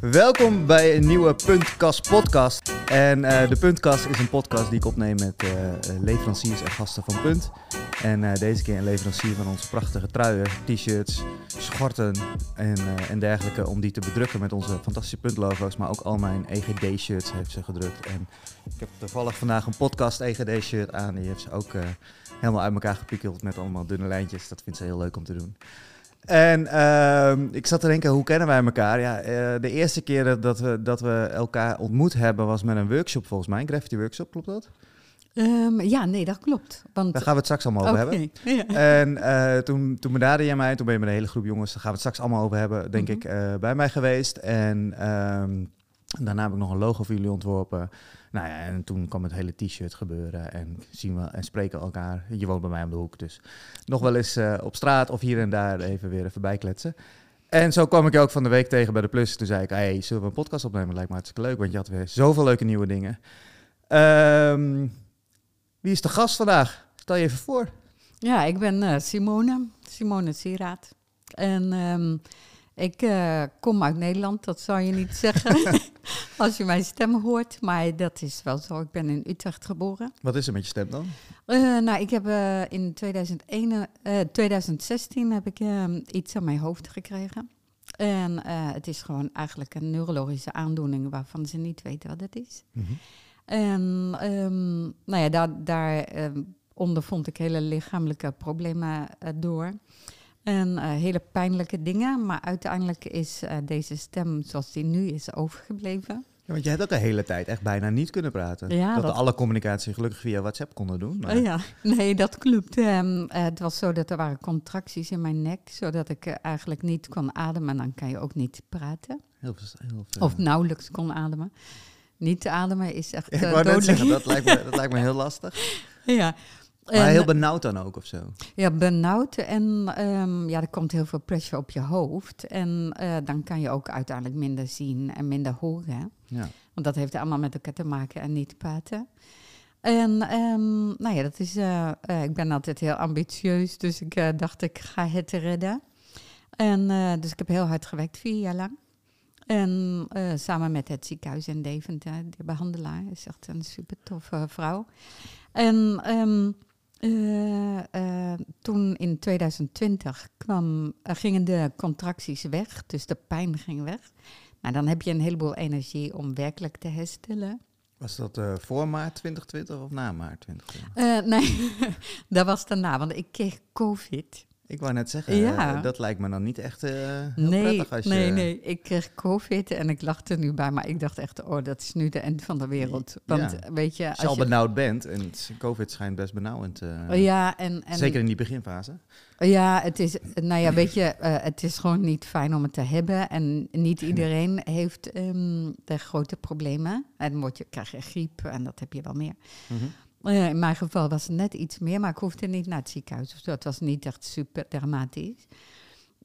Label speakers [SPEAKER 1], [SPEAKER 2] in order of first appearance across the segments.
[SPEAKER 1] Welkom bij een nieuwe Puntkast podcast. En uh, de Puntkast is een podcast die ik opneem met uh, leveranciers en gasten van Punt. En uh, deze keer een leverancier van onze prachtige truien, t-shirts, schorten en, en dergelijke. Om die te bedrukken met onze fantastische puntlogo's. Maar ook al mijn EGD-shirts heeft ze gedrukt. En ik heb toevallig vandaag een podcast EGD-shirt aan. Die heeft ze ook helemaal uit elkaar gepikkeld met allemaal dunne lijntjes. Dat vindt ze heel leuk om te doen. En uh, ik zat te denken, hoe kennen wij elkaar? Ja, de eerste keer dat we, dat we elkaar ontmoet hebben was met een workshop volgens mij, een graffiti workshop, klopt dat?
[SPEAKER 2] Um, ja, nee, dat klopt.
[SPEAKER 1] Want... Daar gaan we het straks allemaal over
[SPEAKER 2] okay.
[SPEAKER 1] hebben. Ja. En uh, toen, toen benaderde jij mij, toen ben je met een hele groep jongens, daar gaan we het straks allemaal over hebben, denk mm -hmm. ik, uh, bij mij geweest. En um, daarna heb ik nog een logo voor jullie ontworpen. Nou ja, en toen kwam het hele t-shirt gebeuren en zien we en spreken elkaar. Je woont bij mij om de hoek, dus nog wel eens uh, op straat of hier en daar even weer even bijkletsen. En zo kwam ik je ook van de week tegen bij de Plus. Toen zei ik, hey, zullen we een podcast opnemen? Lijkt me hartstikke leuk, want je had weer zoveel leuke nieuwe dingen. Um, wie is de gast vandaag? Stel je even voor.
[SPEAKER 2] Ja, ik ben uh, Simone, Simone Sieraad. En um, ik uh, kom uit Nederland, dat zou je niet zeggen als je mijn stem hoort. Maar dat is wel zo. Ik ben in Utrecht geboren.
[SPEAKER 1] Wat is er met je stem dan?
[SPEAKER 2] Uh, nou, ik heb uh, in 2001, 2016 heb ik ehm, iets aan mijn hoofd gekregen. En het is gewoon eigenlijk een neurologische aandoening waarvan ze niet weten wat het is. Mm -hmm. En um, nou ja, daar, daar um, ondervond ik hele lichamelijke problemen door. En uh, hele pijnlijke dingen, maar uiteindelijk is uh, deze stem zoals die nu is overgebleven.
[SPEAKER 1] Ja, want je hebt ook een hele tijd echt bijna niet kunnen praten. Ja, dat, dat we alle communicatie gelukkig via WhatsApp konden doen.
[SPEAKER 2] Maar... Ja, nee, dat klopt. Um, uh, het was zo dat er waren contracties in mijn nek, zodat ik eigenlijk niet kon ademen. En dan kan je ook niet praten.
[SPEAKER 1] Heel, heel.
[SPEAKER 2] Of nauwelijks kon ademen. Niet ademen is echt
[SPEAKER 1] Ik wou net zeggen, dat lijkt, me, dat lijkt me heel lastig.
[SPEAKER 2] ja.
[SPEAKER 1] Maar heel benauwd dan ook of zo?
[SPEAKER 2] Ja, benauwd. En um, ja, er komt heel veel pressure op je hoofd. En uh, dan kan je ook uiteindelijk minder zien en minder horen.
[SPEAKER 1] Ja.
[SPEAKER 2] Want dat heeft allemaal met elkaar te maken en niet praten. En um, nou ja, dat is, uh, uh, ik ben altijd heel ambitieus, dus ik dacht ik ga het redden. En dus ik heb heel hard gewerkt, vier jaar lang. En samen met het ziekenhuis in Deventer, de behandelaar, is echt een super toffe vrouw. En um, uh, uh, toen in 2020 kwam, gingen de contracties weg, dus de pijn ging weg. Nou, dan heb je een heleboel energie om werkelijk te herstellen.
[SPEAKER 1] Was dat voor maart 2020 of na maart 2020?
[SPEAKER 2] nee, dat was daarna, want ik kreeg COVID.
[SPEAKER 1] Ik wou net zeggen, ja. dat lijkt me dan niet echt uh, heel
[SPEAKER 2] nee,
[SPEAKER 1] prettig als je...
[SPEAKER 2] Nee, nee, ik kreeg covid en ik lachte er nu bij, maar ik dacht echt, oh, dat is nu de end van de wereld. Want
[SPEAKER 1] ja.
[SPEAKER 2] weet je...
[SPEAKER 1] Als, als je al benauwd bent, en covid schijnt best benauwend, uh,
[SPEAKER 2] ja, en, en,
[SPEAKER 1] zeker in die beginfase.
[SPEAKER 2] Ja, het is, nou ja, weet je, het is gewoon niet fijn om het te hebben. En niet iedereen heeft um, de grote problemen. En dan word je, krijg je griep en dat heb je wel meer. Mm -hmm. Uh, in mijn geval was het net iets meer, maar ik hoefde niet naar het ziekenhuis. Dus dat was niet echt super dramatisch.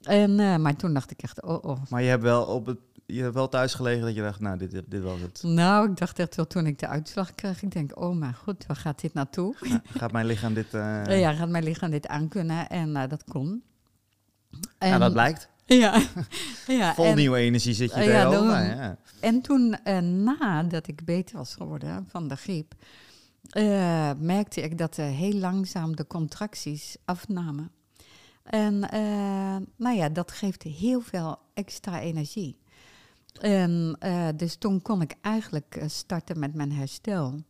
[SPEAKER 2] En, uh, maar toen dacht ik echt, oh, oh.
[SPEAKER 1] Maar je hebt wel op het, je hebt wel thuis gelegen dat je dacht, nou, dit, dit, dit was het.
[SPEAKER 2] Nou, ik dacht echt wel toen ik de uitslag kreeg, ik denk, oh mijn god, waar gaat dit naartoe?
[SPEAKER 1] Ja, gaat mijn lichaam dit... Uh...
[SPEAKER 2] Ja, gaat mijn lichaam dit aankunnen? En dat kon.
[SPEAKER 1] En, ja, dat blijkt.
[SPEAKER 2] Ja. ja
[SPEAKER 1] Vol en, nieuwe energie zit je uh, tegenover. Ja, ja.
[SPEAKER 2] En toen, nadat ik beter was geworden van de griep... Uh, merkte ik dat er heel langzaam de contracties afnamen. En uh, nou ja, dat geeft heel veel extra energie. En uh, dus toen kon ik eigenlijk starten met mijn herstel.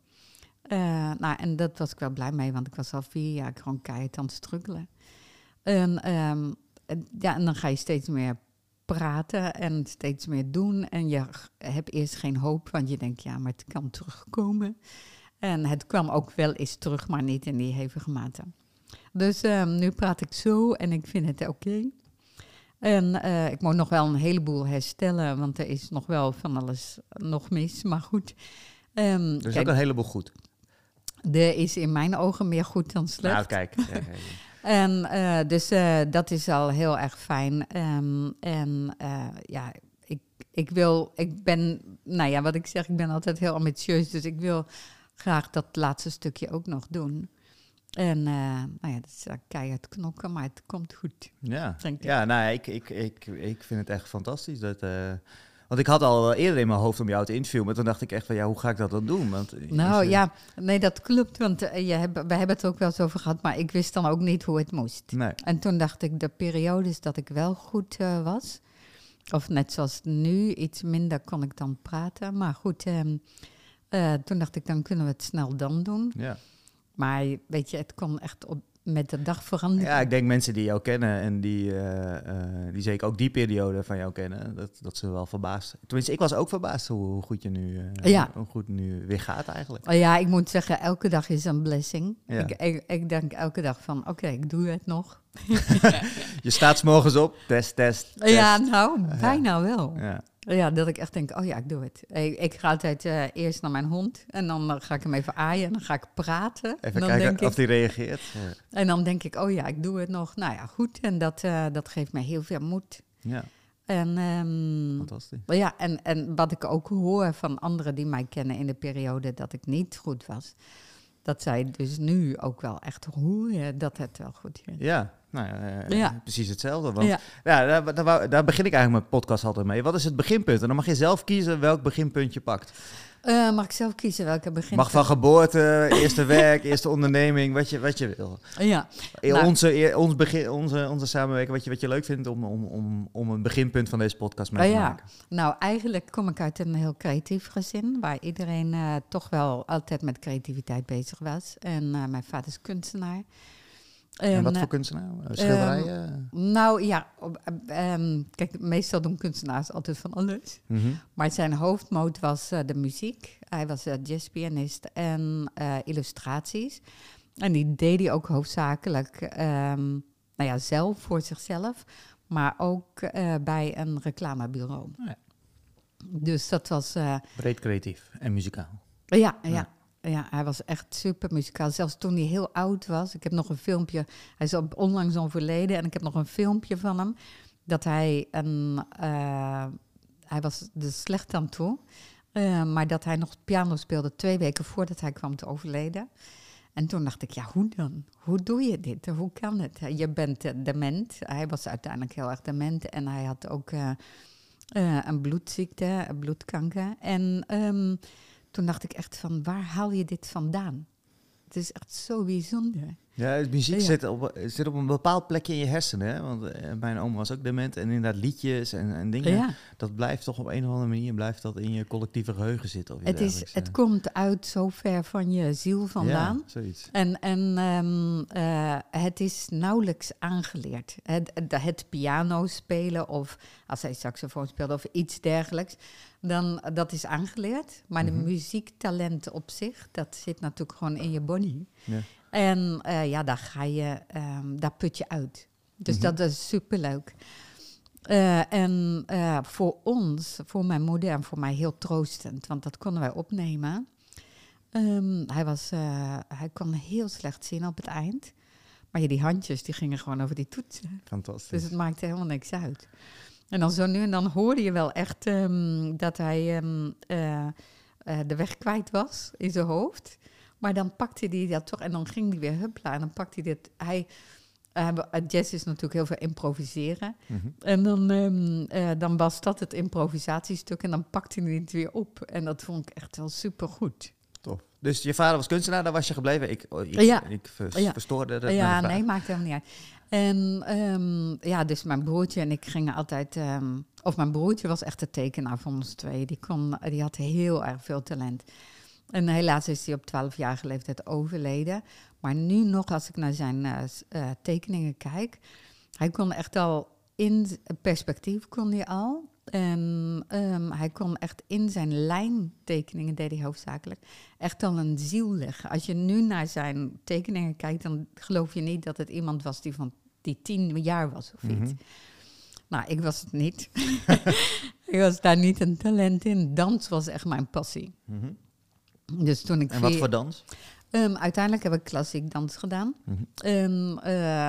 [SPEAKER 2] nou, en dat was ik wel blij mee, want ik was al vier jaar gewoon keihard aan het struggelen. En, um, ja, en dan ga je steeds meer praten en steeds meer doen. En je hebt eerst geen hoop, want je denkt, ja, maar het kan terugkomen. En het kwam ook wel eens terug, maar niet in die hevige mate. Dus um, nu praat ik zo en ik vind het oké. Okay. En uh, ik moet nog wel een heleboel herstellen, want er is nog wel van alles nog mis. Maar goed.
[SPEAKER 1] Um, er is kijk, ook een heleboel goed.
[SPEAKER 2] Er is in mijn ogen meer goed dan slecht.
[SPEAKER 1] Nou, kijk. Ja, ja,
[SPEAKER 2] en uh, dus uh, dat is al heel erg fijn. Um, en ja, ik, ik wil, ik ben, nou ja, wat ik zeg, ik ben altijd heel ambitieus. Dus ik wil graag dat laatste stukje ook nog doen. En uh, nou ja, dat is keihard knokken, maar het komt goed.
[SPEAKER 1] Ja,
[SPEAKER 2] denk ik.
[SPEAKER 1] ja nou, ik, ik, ik, ik vind het echt fantastisch. Dat, uh, want ik had al eerder in mijn hoofd om jou te interviewen, maar toen dacht ik echt van ja, hoe ga ik dat dan doen? Want,
[SPEAKER 2] nou ja, nee, dat klopt, want je hebt, we hebben het ook wel eens over gehad, maar ik wist dan ook niet hoe het moest.
[SPEAKER 1] Nee.
[SPEAKER 2] En toen dacht ik, de periodes dat ik wel goed was, of net zoals nu, iets minder kon ik dan praten. Maar goed, um, toen dacht ik, dan kunnen we het snel dan doen.
[SPEAKER 1] Ja.
[SPEAKER 2] Maar weet je, het kon echt op, met de dag veranderen.
[SPEAKER 1] Ja, ik denk mensen die jou kennen en die, uh, uh, die zeker ook die periode van jou kennen, dat, dat ze wel verbaasd. Tenminste, ik was ook verbaasd hoe, hoe goed je nu, uh,
[SPEAKER 2] ja.
[SPEAKER 1] hoe goed nu weer gaat eigenlijk.
[SPEAKER 2] Oh ja, ik moet zeggen, elke dag is een blessing.
[SPEAKER 1] Ja.
[SPEAKER 2] Ik, ik, ik, denk elke dag van, oké, ik doe het nog.
[SPEAKER 1] je staat s morgens op, test, test, test.
[SPEAKER 2] Ja, nou, bijna wel.
[SPEAKER 1] Ja.
[SPEAKER 2] Ja, dat ik echt denk, oh ja, ik doe het. Ik, ik ga altijd uh, eerst naar mijn hond en dan uh, ga ik hem even aaien en dan ga ik praten.
[SPEAKER 1] Even
[SPEAKER 2] en dan
[SPEAKER 1] kijken
[SPEAKER 2] denk
[SPEAKER 1] of hij reageert. Ja.
[SPEAKER 2] En dan denk ik, oh ja, ik doe het nog. Nou ja, goed. En dat, uh, dat geeft mij heel veel moed.
[SPEAKER 1] ja,
[SPEAKER 2] En, um,
[SPEAKER 1] fantastisch.
[SPEAKER 2] ja, en, en wat ik ook hoor van anderen die mij kennen in de periode dat ik niet goed was, dat zij dus nu ook wel echt horen dat het wel goed gaat.
[SPEAKER 1] Ja, nou, uh,
[SPEAKER 2] Ja.
[SPEAKER 1] precies hetzelfde. Want
[SPEAKER 2] Ja.
[SPEAKER 1] ja. daar, daar, begin ik eigenlijk mijn podcast altijd mee. Wat is het beginpunt? En dan mag je zelf kiezen welk beginpunt je pakt.
[SPEAKER 2] Eh, mag ik zelf kiezen welke begin?
[SPEAKER 1] Mag van geboorte, eerste werk, eerste onderneming, wat je, wat je wil.
[SPEAKER 2] Ja,
[SPEAKER 1] Eh,
[SPEAKER 2] Nou.
[SPEAKER 1] onze, ons begin, onze, onze samenwerking, wat je, wat je leuk vindt om, om, om, om een beginpunt van deze podcast mee
[SPEAKER 2] Oh
[SPEAKER 1] te
[SPEAKER 2] ja.
[SPEAKER 1] maken.
[SPEAKER 2] nou eigenlijk kom ik uit een heel creatief gezin, waar iedereen eh, toch wel altijd met creativiteit bezig was. En eh, mijn vader is kunstenaar.
[SPEAKER 1] En, wat
[SPEAKER 2] eh,
[SPEAKER 1] voor kunstenaar? Eh, Schilderijen?
[SPEAKER 2] Nou ja, op- eh, ehm, kijk, meestal doen kunstenaars altijd van alles.
[SPEAKER 1] Mhm.
[SPEAKER 2] Maar zijn hoofdmoot was eh, de muziek. Hij was eh, jazzpianist en eh, illustraties. En die deed hij ook hoofdzakelijk ehm, nou ja, zelf voor zichzelf, maar ook eh, bij een reclamebureau.
[SPEAKER 1] Oh ja.
[SPEAKER 2] Dus dat was, eh,
[SPEAKER 1] Breed creatief en muzikaal.
[SPEAKER 2] ja, ja. Ja, hij was echt super muzikaal. Zelfs toen hij heel oud was. Ik heb nog een filmpje. Hij is onlangs overleden. En ik heb nog een filmpje van hem. Dat hij een. eh, hij was er slecht aan toe. eh, maar dat hij nog piano speelde twee weken voordat hij kwam te overleden. En toen dacht ik, ja, hoe dan? Hoe doe je dit? Hoe kan het? Je bent eh, dement. Hij was uiteindelijk heel erg dement. En hij had ook een bloedziekte, bloedkanker. En ehm, toen dacht ik echt van, waar haal je dit vandaan? Het is echt zo bijzonder.
[SPEAKER 1] Ja, muziek
[SPEAKER 2] Ja.
[SPEAKER 1] Zit, op, zit op een bepaald plekje in je hersenen. Hè? Want eh, mijn oom was ook dement. En inderdaad liedjes en, en dingen.
[SPEAKER 2] Ja,
[SPEAKER 1] Dat blijft toch op een of andere manier blijft dat in je collectieve geheugen zitten.
[SPEAKER 2] Het, is, het komt uit zo ver van je ziel vandaan.
[SPEAKER 1] Ja, zoiets.
[SPEAKER 2] En, en ehm, eh, het is nauwelijks aangeleerd. Het, het, piano spelen of als hij saxofoon speelde of iets dergelijks, dan dat is aangeleerd. Maar
[SPEAKER 1] Mhm.
[SPEAKER 2] de muziektalent op zich, dat zit natuurlijk gewoon in je body.
[SPEAKER 1] Ja.
[SPEAKER 2] En eh, ja, daar ga je, ehm, daar put je uit. Dus
[SPEAKER 1] Mhm.
[SPEAKER 2] dat is superleuk. Eh, en eh, voor ons, voor mijn moeder en voor mij heel troostend, want dat konden wij opnemen. Ehm, hij, was, hij kon heel slecht zien op het eind. Maar ja, die handjes die gingen gewoon over die toetsen.
[SPEAKER 1] Fantastisch.
[SPEAKER 2] Dus het maakte helemaal niks uit. En dan zo nu en dan hoorde je wel echt ehm, dat hij de weg kwijt was in zijn hoofd. Maar dan pakte hij dat toch en dan ging hij weer huppelen. En dan pakte hij dit. Hij, eh, jazz is natuurlijk heel veel improviseren.
[SPEAKER 1] Mhm.
[SPEAKER 2] En dan, ehm, eh, dan was dat het improvisatiestuk en dan pakte hij het weer op. En dat vond ik echt wel supergoed.
[SPEAKER 1] Tof. Dus je vader was kunstenaar, daar was je gebleven. Ik, oh, ik,
[SPEAKER 2] Ja.
[SPEAKER 1] ik vers-
[SPEAKER 2] Ja.
[SPEAKER 1] verstoorde de,
[SPEAKER 2] ja, nee, maakt helemaal niet uit. En ehm, ja, dus mijn broertje en ik gingen altijd... ehm, of mijn broertje was echt de tekenaar van ons twee. Die, kon, die had heel erg veel talent. En helaas is hij op 12-jarige leeftijd overleden. Maar nu nog, als ik naar zijn eh, eh, tekeningen kijk... Hij kon echt al in z- perspectief kon hij al. En ehm, hij kon echt in zijn lijntekeningen, deed hij hoofdzakelijk, echt al een ziel leggen. Als je nu naar zijn tekeningen kijkt, dan geloof je niet dat het iemand was die van die tien jaar was of iets.
[SPEAKER 1] Mhm.
[SPEAKER 2] Nou, ik was het niet. ik was daar niet een talent in. Dans was echt mijn passie.
[SPEAKER 1] Mhm.
[SPEAKER 2] Dus toen ik
[SPEAKER 1] En wat voor dans?
[SPEAKER 2] Ehm, uiteindelijk heb ik klassiek dans gedaan.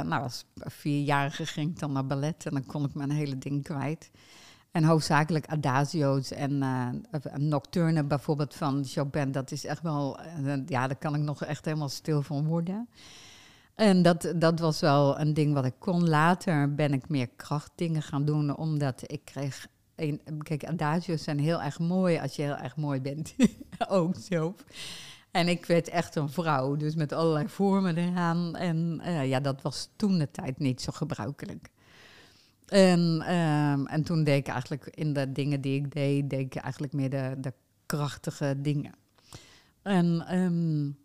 [SPEAKER 2] Nou, als vierjarige ging ik dan naar ballet en dan kon ik mijn hele ding kwijt. En hoofdzakelijk adagio's en eh, nocturne bijvoorbeeld van Chopin. Dat is echt wel, eh, ja, daar kan ik nog echt helemaal stil van worden. En dat, dat was wel een ding wat ik kon. Later ben ik meer krachtdingen gaan doen, omdat ik kreeg... Een, kijk, adagios zijn heel erg mooi als je heel erg mooi bent. Ook zo. En ik werd echt een vrouw, dus met allerlei vormen eraan. En uh, ja, dat was toen de tijd niet zo gebruikelijk. En, um, en toen deed ik eigenlijk in de dingen die ik deed, deed ik eigenlijk meer de, de krachtige dingen. En, um,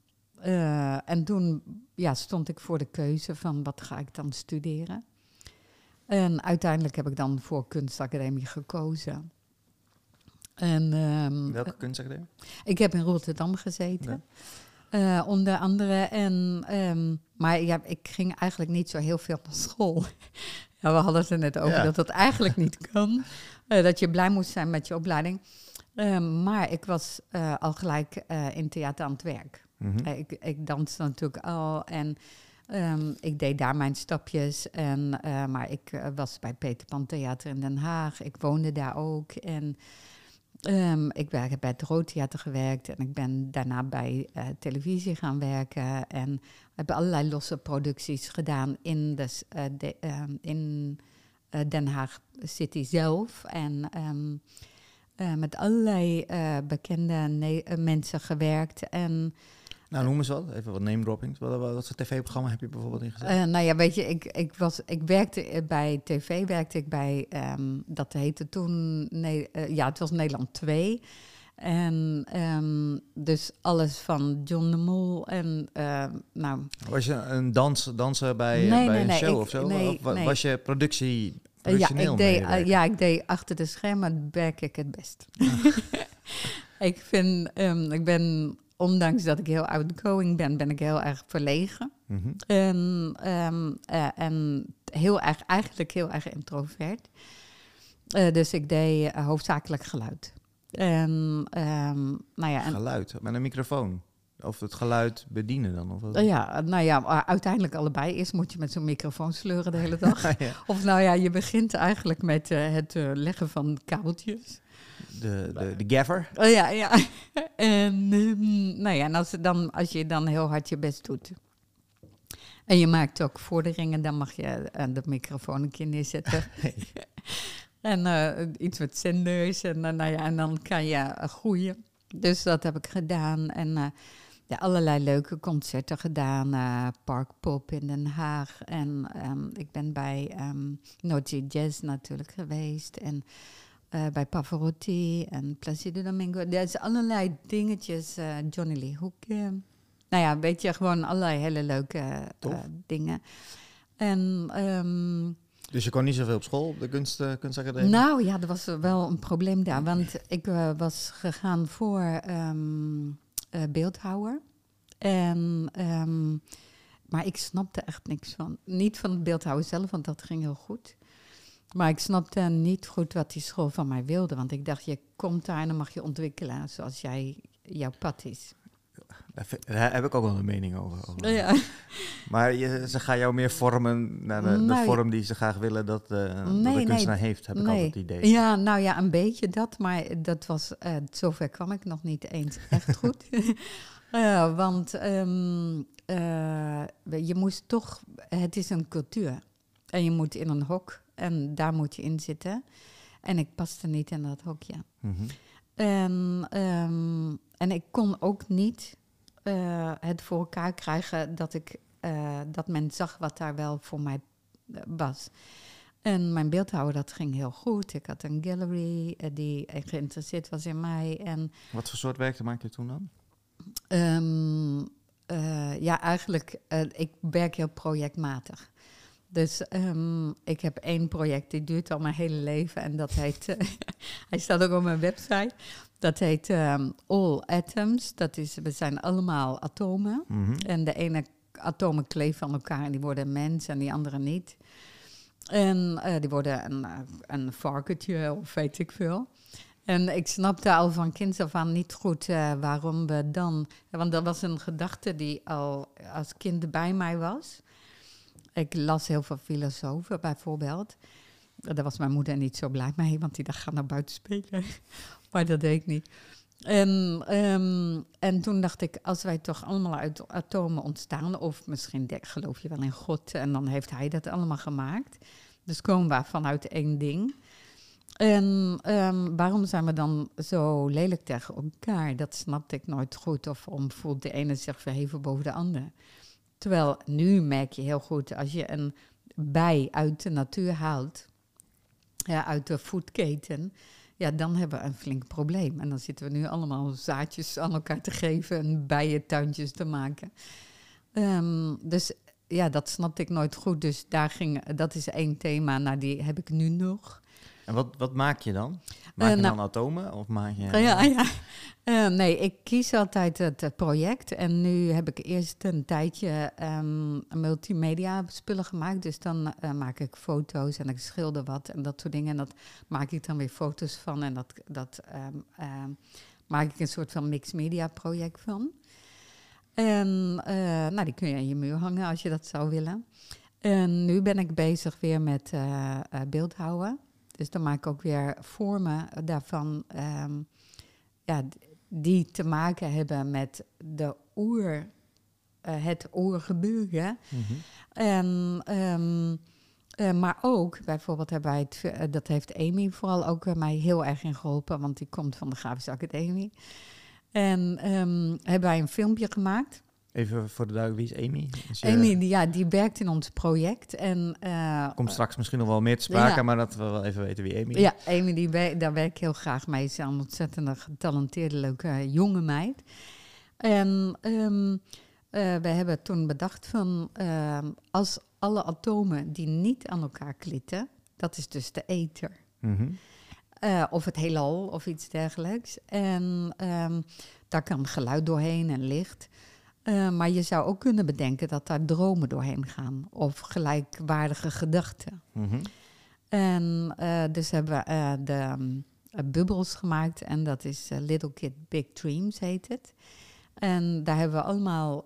[SPEAKER 2] uh, en toen ja, stond ik voor de keuze van wat ga ik dan studeren. En uiteindelijk heb ik dan voor kunstacademie gekozen.
[SPEAKER 1] En, um, Welke kunstacademie?
[SPEAKER 2] Ik heb in Rotterdam gezeten. Uh, onder andere. En, um, maar ja, ik ging eigenlijk niet zo heel veel naar school. ja, we hadden het er net over ja. dat dat eigenlijk niet kan. Uh, dat je blij moest zijn met je opleiding. Um, maar ik was al gelijk in theater aan het werk. Mm -hmm. ik, ik danste natuurlijk al en um, ik deed daar mijn stapjes. En, maar ik was bij Peter Pan Theater in Den Haag. Ik woonde daar ook. En Um, ik heb bij het Roodtheater gewerkt en ik ben daarna bij uh, televisie gaan werken. En heb allerlei losse producties gedaan in, de, um, in Den Haag City zelf. En met allerlei bekende mensen gewerkt. En
[SPEAKER 1] nou, noem eens wat. Even wat name droppings. Wat, wat, wat voor tv-programma heb je bijvoorbeeld ingezet?
[SPEAKER 2] Uh, nou ja, weet je, ik, ik, was, ik werkte bij tv, werkte ik bij, um, dat heette toen, nee, uh, ja, het was Nederland 2. En um, dus alles van John de Mol en uh, nou...
[SPEAKER 1] Was je een dans, danser bij,
[SPEAKER 2] nee,
[SPEAKER 1] bij
[SPEAKER 2] nee,
[SPEAKER 1] een show of zo? Of was je productie...
[SPEAKER 2] Ja ik, deed, ja, ik deed achter de schermen werk ik het best. ik vind, um, ik ben ondanks dat ik heel outgoing ben, ben ik heel erg verlegen. Mm -hmm. en, um, uh, en heel erg, eigenlijk heel erg introvert. Uh, dus ik deed uh, hoofdzakelijk geluid. En, um, nou ja, en,
[SPEAKER 1] geluid, met een microfoon? Of het geluid bedienen dan? Of
[SPEAKER 2] wat? Ja, nou ja, uiteindelijk allebei. Eerst moet je met zo'n microfoon sleuren de hele dag. ja. Of nou ja, je begint eigenlijk met het leggen van kabeltjes
[SPEAKER 1] de, de, de gaffer.
[SPEAKER 2] Oh, ja, ja. en, um, nou ja, en als, dan, als je dan heel hard je best doet. En je maakt ook vorderingen, dan mag je uh, de microfoon een keer neerzetten. en uh, iets met zenders. En, uh, nou ja, en dan kan je groeien. Dus dat heb ik gedaan. En ja, allerlei leuke concerten gedaan. Park Pop in Den Haag. En um, ik ben bij um, Noordje Jazz natuurlijk geweest. En uh, bij Pavarotti en Placido Domingo. Er zijn allerlei dingetjes. Uh, Johnny Lee Hooker. Nou ja, weet je, gewoon allerlei hele leuke uh, dingen. En, um,
[SPEAKER 1] dus je kon niet zoveel op school, op de kunst, kunstacademie?
[SPEAKER 2] Nou ja, er was wel een probleem daar. Want ik was gegaan voor um, beeldhouwer. En, um, maar ik snapte echt niks van. Niet van het beeldhouden zelf, want dat ging heel goed. Maar ik snapte niet goed wat die school van mij wilde. Want ik dacht, je komt daar en dan mag je ontwikkelen zoals jij, jouw pad is.
[SPEAKER 1] Daar heb ik ook wel een mening over. over.
[SPEAKER 2] Ja.
[SPEAKER 1] Maar je, ze gaan jou meer vormen naar de, de
[SPEAKER 2] Nou,
[SPEAKER 1] vorm die ze graag willen dat, uh, dat
[SPEAKER 2] Nee,
[SPEAKER 1] de kunstenaar
[SPEAKER 2] nee,
[SPEAKER 1] heeft, heb ik altijd het idee.
[SPEAKER 2] Ja, nou ja, een beetje dat. Maar dat was, eh, zover kwam ik nog niet eens echt goed. Ja, want ehm, eh, je moest toch, het is een cultuur. En je moet in een hok en daar moet je in zitten. En ik paste niet in dat hokje.
[SPEAKER 1] Mhm.
[SPEAKER 2] En, ehm, en ik kon ook niet eh, het voor elkaar krijgen dat, ik, eh, dat men zag wat daar wel voor mij eh, was. En mijn beeldhouwer, dat ging heel goed. Ik had een gallery eh, die geïnteresseerd was in mij. En
[SPEAKER 1] Wat voor soort werk maak je toen dan?
[SPEAKER 2] Ehm, eh, ja, eigenlijk, ik werk heel projectmatig. Dus ehm, ik heb één project, die duurt al mijn hele leven. En dat heet, eh, hij staat ook op mijn website. Dat heet ehm, All Atoms. Dat is, we zijn allemaal atomen.
[SPEAKER 1] Mhm.
[SPEAKER 2] En de ene atomen kleven aan elkaar en die worden mens en die andere niet. En eh, die worden een, eh, een varkentje of weet ik veel. En ik snapte al van kinds af aan niet goed waarom we dan... Want dat was een gedachte die al als kind bij mij was. Ik las heel veel filosofen bijvoorbeeld. Daar was mijn moeder niet zo blij mee, want die dacht, ga naar buiten spelen. maar dat deed ik niet. En, ehm, en toen dacht ik, als wij toch allemaal uit atomen ontstaan, of misschien geloof je wel in God en dan heeft hij dat allemaal gemaakt. Dus komen we vanuit één ding. En ehm, waarom zijn we dan zo lelijk tegen elkaar? Dat snapte ik nooit goed. Of om voelt de ene zich verheven boven de ander. Terwijl nu merk je heel goed, als je een bij uit de natuur haalt, ja, uit de voedketen, ja, dan hebben we een flink probleem. En dan zitten we nu allemaal zaadjes aan elkaar te geven en bijentuintjes te maken. Ehm, dus ja, dat snapte ik nooit goed. Dus daar ging, dat is één thema, nou die heb ik nu nog.
[SPEAKER 1] En wat, wat maak je dan? Maak je
[SPEAKER 2] nou-
[SPEAKER 1] dan atomen? Of maak je...
[SPEAKER 2] Ja, ja. Eh, nee, ik kies altijd het, eh, project. En nu heb ik eerst een tijdje ehm, multimedia spullen gemaakt. Dus dan eh, maak ik foto's en ik schilder wat en dat soort dingen. En dat maak ik dan weer foto's van. En dat, dat ehm, ehm, maak ik een soort van mixed media project van. En eh, nou, die kun je aan je muur hangen als je dat zou willen. En nu ben ik bezig weer met eh, eh, beeldhouden. Dus dan maak ik ook weer vormen daarvan. ehm, ja, die te maken hebben met de oer, eh, het oergebeuren.
[SPEAKER 1] Mhm.
[SPEAKER 2] En, ehm, eh, maar ook, bijvoorbeeld hebben wij het, eh, dat heeft Amy vooral ook mij heel erg in geholpen, want die komt van de Grafische Academie. En ehm, hebben wij een filmpje gemaakt.
[SPEAKER 1] Even voor de duidelijk, wie is Amy? Is je-
[SPEAKER 2] Amy, die, ja, die werkt in ons project. En, eh,
[SPEAKER 1] Komt straks misschien nog wel meer te sprake,
[SPEAKER 2] Ja.
[SPEAKER 1] maar dat we wel even weten wie Amy is.
[SPEAKER 2] Ja, Amy, die daar werk ik heel graag mee. Ze is een ontzettend getalenteerde, leuke eh, jonge meid. En ehm, eh, we hebben toen bedacht van... ehm, als alle atomen die niet aan elkaar klitten... dat is dus de ether.
[SPEAKER 1] Mhm.
[SPEAKER 2] eh, of het heelal of iets dergelijks. En ehm, daar kan geluid doorheen en licht. Eh, maar je zou ook kunnen bedenken dat daar dromen doorheen gaan. Of gelijkwaardige gedachten.
[SPEAKER 1] Mhm.
[SPEAKER 2] En eh, dus hebben we eh, de um, eh, bubbels gemaakt. En dat is Little Kid Big Dreams heet het. En daar hebben we allemaal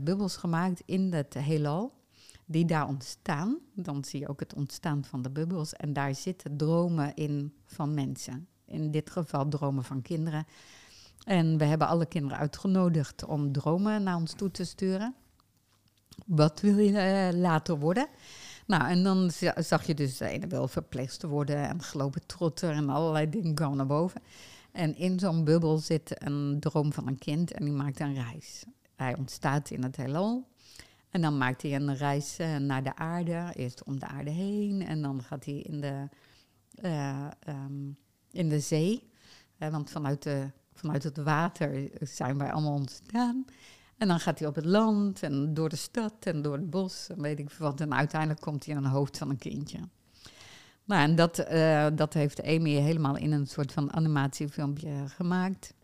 [SPEAKER 2] bubbels gemaakt in het heelal. Die daar ontstaan. Dan zie je ook het ontstaan van de bubbels. En daar zitten dromen in van mensen. In dit geval dromen van kinderen. En we hebben alle kinderen uitgenodigd om dromen naar ons toe te sturen. Wat wil je eh, later worden? Nou, en dan za- zag je dus de ene wil verpleegster worden en trotter en allerlei dingen komen naar boven. En in zo'n bubbel zit een droom van een kind en die maakt een reis. Hij ontstaat in het heelal. En dan maakt hij een reis eh, naar de aarde, eerst om de aarde heen. En dan gaat hij in de, eh, ehm, in de zee. Eh, want vanuit, de, vanuit het water zijn wij allemaal ontstaan. En dan gaat hij op het land en door de stad en door het bos en weet ik wat. En uiteindelijk komt hij aan het hoofd van een kindje. Nou, en dat, eh, dat heeft Amy helemaal in een soort van animatiefilmpje gemaakt.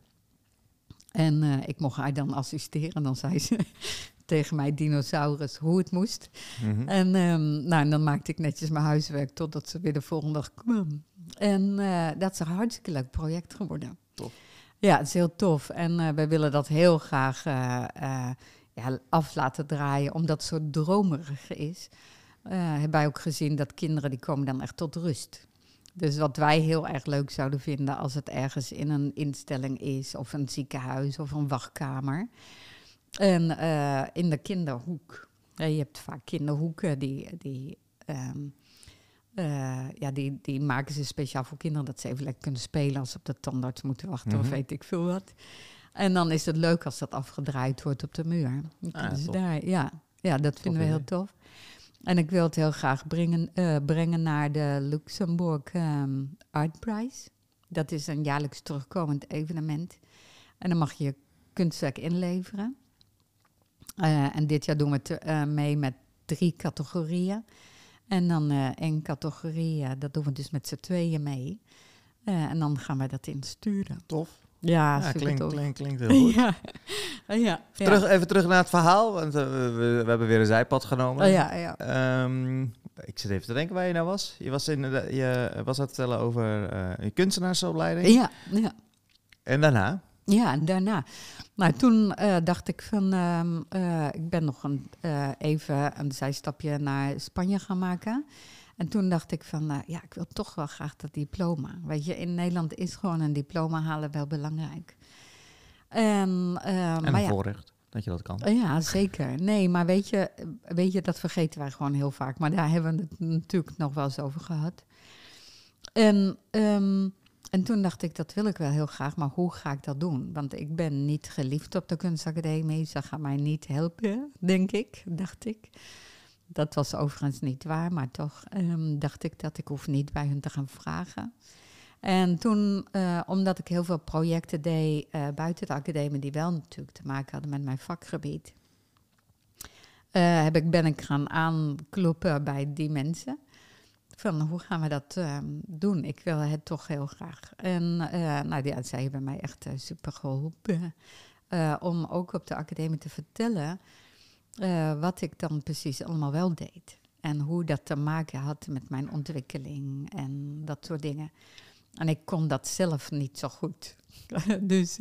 [SPEAKER 2] En eh, ik mocht haar dan assisteren. Dan zei ze tegen mij, dinosaurus, hoe het moest.
[SPEAKER 1] Mhm.
[SPEAKER 2] En, ehm, nou, en dan maakte ik netjes mijn huiswerk totdat ze weer de volgende dag kwam. En eh, dat is een hartstikke leuk project geworden.
[SPEAKER 1] Tof.
[SPEAKER 2] Ja, het is heel tof. En eh, wij willen dat heel graag eh, eh, ja, af laten draaien, omdat het zo dromerig is. Hebben wij ook gezien dat kinderen die komen dan echt tot rust. Dus wat wij heel erg leuk zouden vinden als het ergens in een instelling is, of een ziekenhuis of een wachtkamer. En in de kinderhoek. Je hebt vaak kinderhoeken die, die, ehm, eh, ja, die, die maken ze speciaal voor kinderen dat ze even lekker kunnen spelen als ze op de tandarts moeten wachten of
[SPEAKER 1] Mhm.
[SPEAKER 2] weet ik veel wat. En dan is het leuk als dat afgedraaid wordt op de muur. Dan
[SPEAKER 1] Ah,
[SPEAKER 2] daar, ja, ja, dat vinden we heel
[SPEAKER 1] idee.
[SPEAKER 2] tof. En ik wil het heel graag brengen, eh, brengen naar de Luxembourg ehm, Art Prize. Dat is een jaarlijks terugkomend evenement. En dan mag je je kunstwerk inleveren. Eh, en dit jaar doen we het mee met drie categorieën. En dan eh één categorie, dat doen we dus met z'n tweeën mee. Eh, en dan gaan wij dat insturen.
[SPEAKER 1] Tof.
[SPEAKER 2] Ja,
[SPEAKER 1] klinkt, klinkt, klinkt heel goed.
[SPEAKER 2] ja. ja. ja.
[SPEAKER 1] Terug, even terug naar het verhaal, want eh, we, we hebben weer een zijpad genomen.
[SPEAKER 2] Oh, ja, ja.
[SPEAKER 1] Ehm, ik zit even te denken waar je nou was. Je was, in de, je was aan het vertellen over je kunstenaarsopleiding.
[SPEAKER 2] Ja, ja.
[SPEAKER 1] En daarna?
[SPEAKER 2] Ja, daarna. Nou, toen eh, dacht ik van, ehm, eh, ik ben nog een, eh, even een zijstapje naar Spanje gaan maken. En toen dacht ik van, ja, ik wil toch wel graag dat diploma. Weet je, in Nederland is gewoon een diploma halen wel belangrijk. En,
[SPEAKER 1] En
[SPEAKER 2] maar
[SPEAKER 1] een
[SPEAKER 2] ja,
[SPEAKER 1] voorrecht dat je dat kan.
[SPEAKER 2] ja, zeker. Nee, maar weet je, weet je, dat vergeten wij gewoon heel vaak. Maar daar hebben we het natuurlijk nog wel eens over gehad. En, ehm, en toen dacht ik, dat wil ik wel heel graag, maar hoe ga ik dat doen? Want ik ben niet geliefd op de kunstacademie. Ze gaan mij niet helpen, denk ik, dacht ik. Dat was overigens niet waar, maar toch ehm, dacht ik dat ik hoef niet bij hun te gaan vragen. En toen, eh, omdat ik heel veel projecten deed eh, buiten de academie, die wel natuurlijk te maken hadden met mijn vakgebied, eh, heb ik, ben ik gaan aankloppen bij die mensen. Van hoe gaan we dat ehm, doen? Ik wil het toch heel graag. En eh, nou, ja, zij hebben mij echt eh, super geholpen. eh, om ook op de academie te vertellen wat ik dan precies allemaal wel deed. En hoe dat te maken had met mijn ontwikkeling en dat soort dingen. En ik kon dat zelf niet zo goed. dus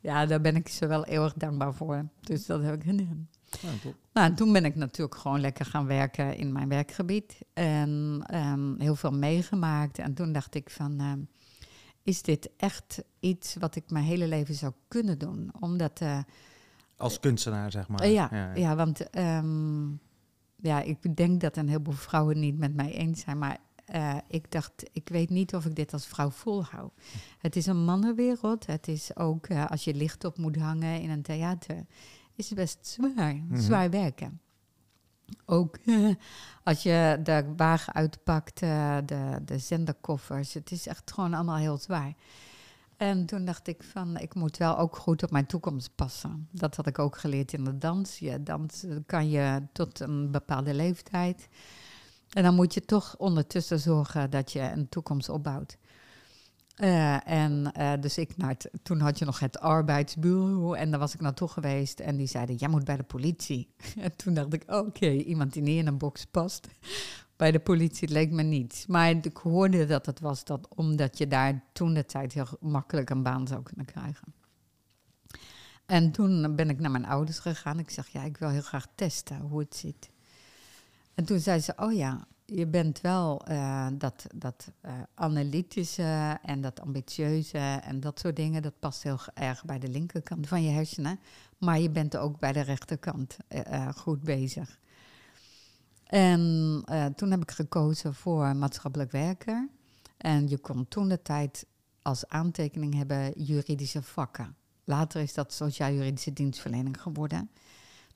[SPEAKER 2] ja, daar ben ik ze wel eeuwig dankbaar voor. Dus dat heb ik gedaan.
[SPEAKER 1] Ja.
[SPEAKER 2] Nou, en toen ben ik natuurlijk gewoon lekker gaan werken in mijn werkgebied. En ehm, heel veel meegemaakt. En toen dacht ik van, ehm, is dit echt iets wat ik mijn hele leven zou kunnen doen? Omdat, eh,
[SPEAKER 1] Als kunstenaar, zeg maar.
[SPEAKER 2] eh, ja, ja. want ehm, ja, ik denk dat een heleboel vrouwen niet met mij eens zijn. Maar eh, ik dacht, ik weet niet of ik dit als vrouw volhoud. Het is een mannenwereld. Het is ook, eh, als je licht op moet hangen in een theater, is het best zwaar.
[SPEAKER 1] Mhm.
[SPEAKER 2] Zwaar werken. Ook eh, als je de wagen uitpakt, eh, de, de zenderkoffers. Het is echt gewoon allemaal heel zwaar. En toen dacht ik van, ik moet wel ook goed op mijn toekomst passen. Dat had ik ook geleerd in de dans. Je dans kan je tot een bepaalde leeftijd. En dan moet je toch ondertussen zorgen dat je een toekomst opbouwt. Eh, en eh, dus ik toen had je nog het arbeidsbureau en daar was ik naartoe geweest en die zeiden, jij moet bij de politie. En toen dacht ik, oké, iemand die niet in een box past. Bij de politie leek me niets. Maar ik hoorde dat het was dat omdat je daar toen de tijd heel makkelijk een baan zou kunnen krijgen. En toen ben ik naar mijn ouders gegaan. Ik zeg, ja, ik wil heel graag testen hoe het zit. En toen zei ze, oh ja, je bent wel eh, dat, dat eh, analytische en dat ambitieuze en dat soort dingen, dat past heel erg bij de linkerkant van je hersenen. Maar je bent ook bij de rechterkant eh, goed bezig. En toen heb ik gekozen voor maatschappelijk werker. En je kon toen de tijd als aantekening hebben juridische vakken. Later is dat sociaal-juridische dienstverlening geworden.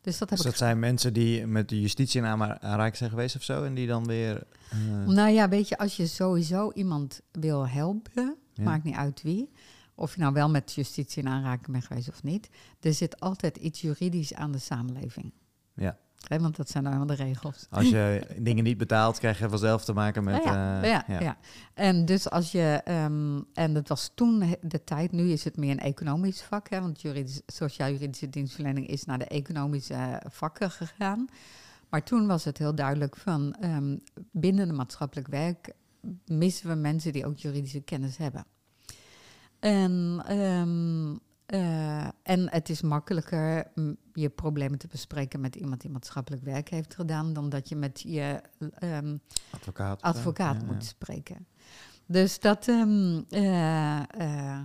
[SPEAKER 2] Dus dat heb
[SPEAKER 1] Dus
[SPEAKER 2] ik
[SPEAKER 1] zijn mensen die met de justitie in aanraking zijn geweest of zo. En die dan weer... eh,
[SPEAKER 2] Nou ja, weet je, als je sowieso iemand wil helpen,
[SPEAKER 1] Ja.
[SPEAKER 2] maakt niet uit wie. Of je nou wel met justitie in aanraking bent geweest of niet. Er zit altijd iets juridisch aan de samenleving.
[SPEAKER 1] Ja.
[SPEAKER 2] Want dat zijn helemaal de regels.
[SPEAKER 1] als je dingen niet betaalt, krijg je vanzelf te maken met...
[SPEAKER 2] ja,
[SPEAKER 1] eh,
[SPEAKER 2] ja, ja. En dus als je, ehm, en dat was toen de tijd, nu is het meer een economisch vak, hè, want juridisch, sociaal-juridische dienstverlening is naar de economische eh, vakken gegaan. Maar toen was het heel duidelijk van ehm, binnen de maatschappelijk werk missen we mensen die ook juridische kennis hebben. En, ehm, eh, en het is makkelijker je problemen te bespreken met iemand die maatschappelijk werk heeft gedaan, dan dat je met je ehm,
[SPEAKER 1] Advocaat.
[SPEAKER 2] advocaat
[SPEAKER 1] Ja, ja.
[SPEAKER 2] moet spreken. Dus dat, ehm, eh, eh,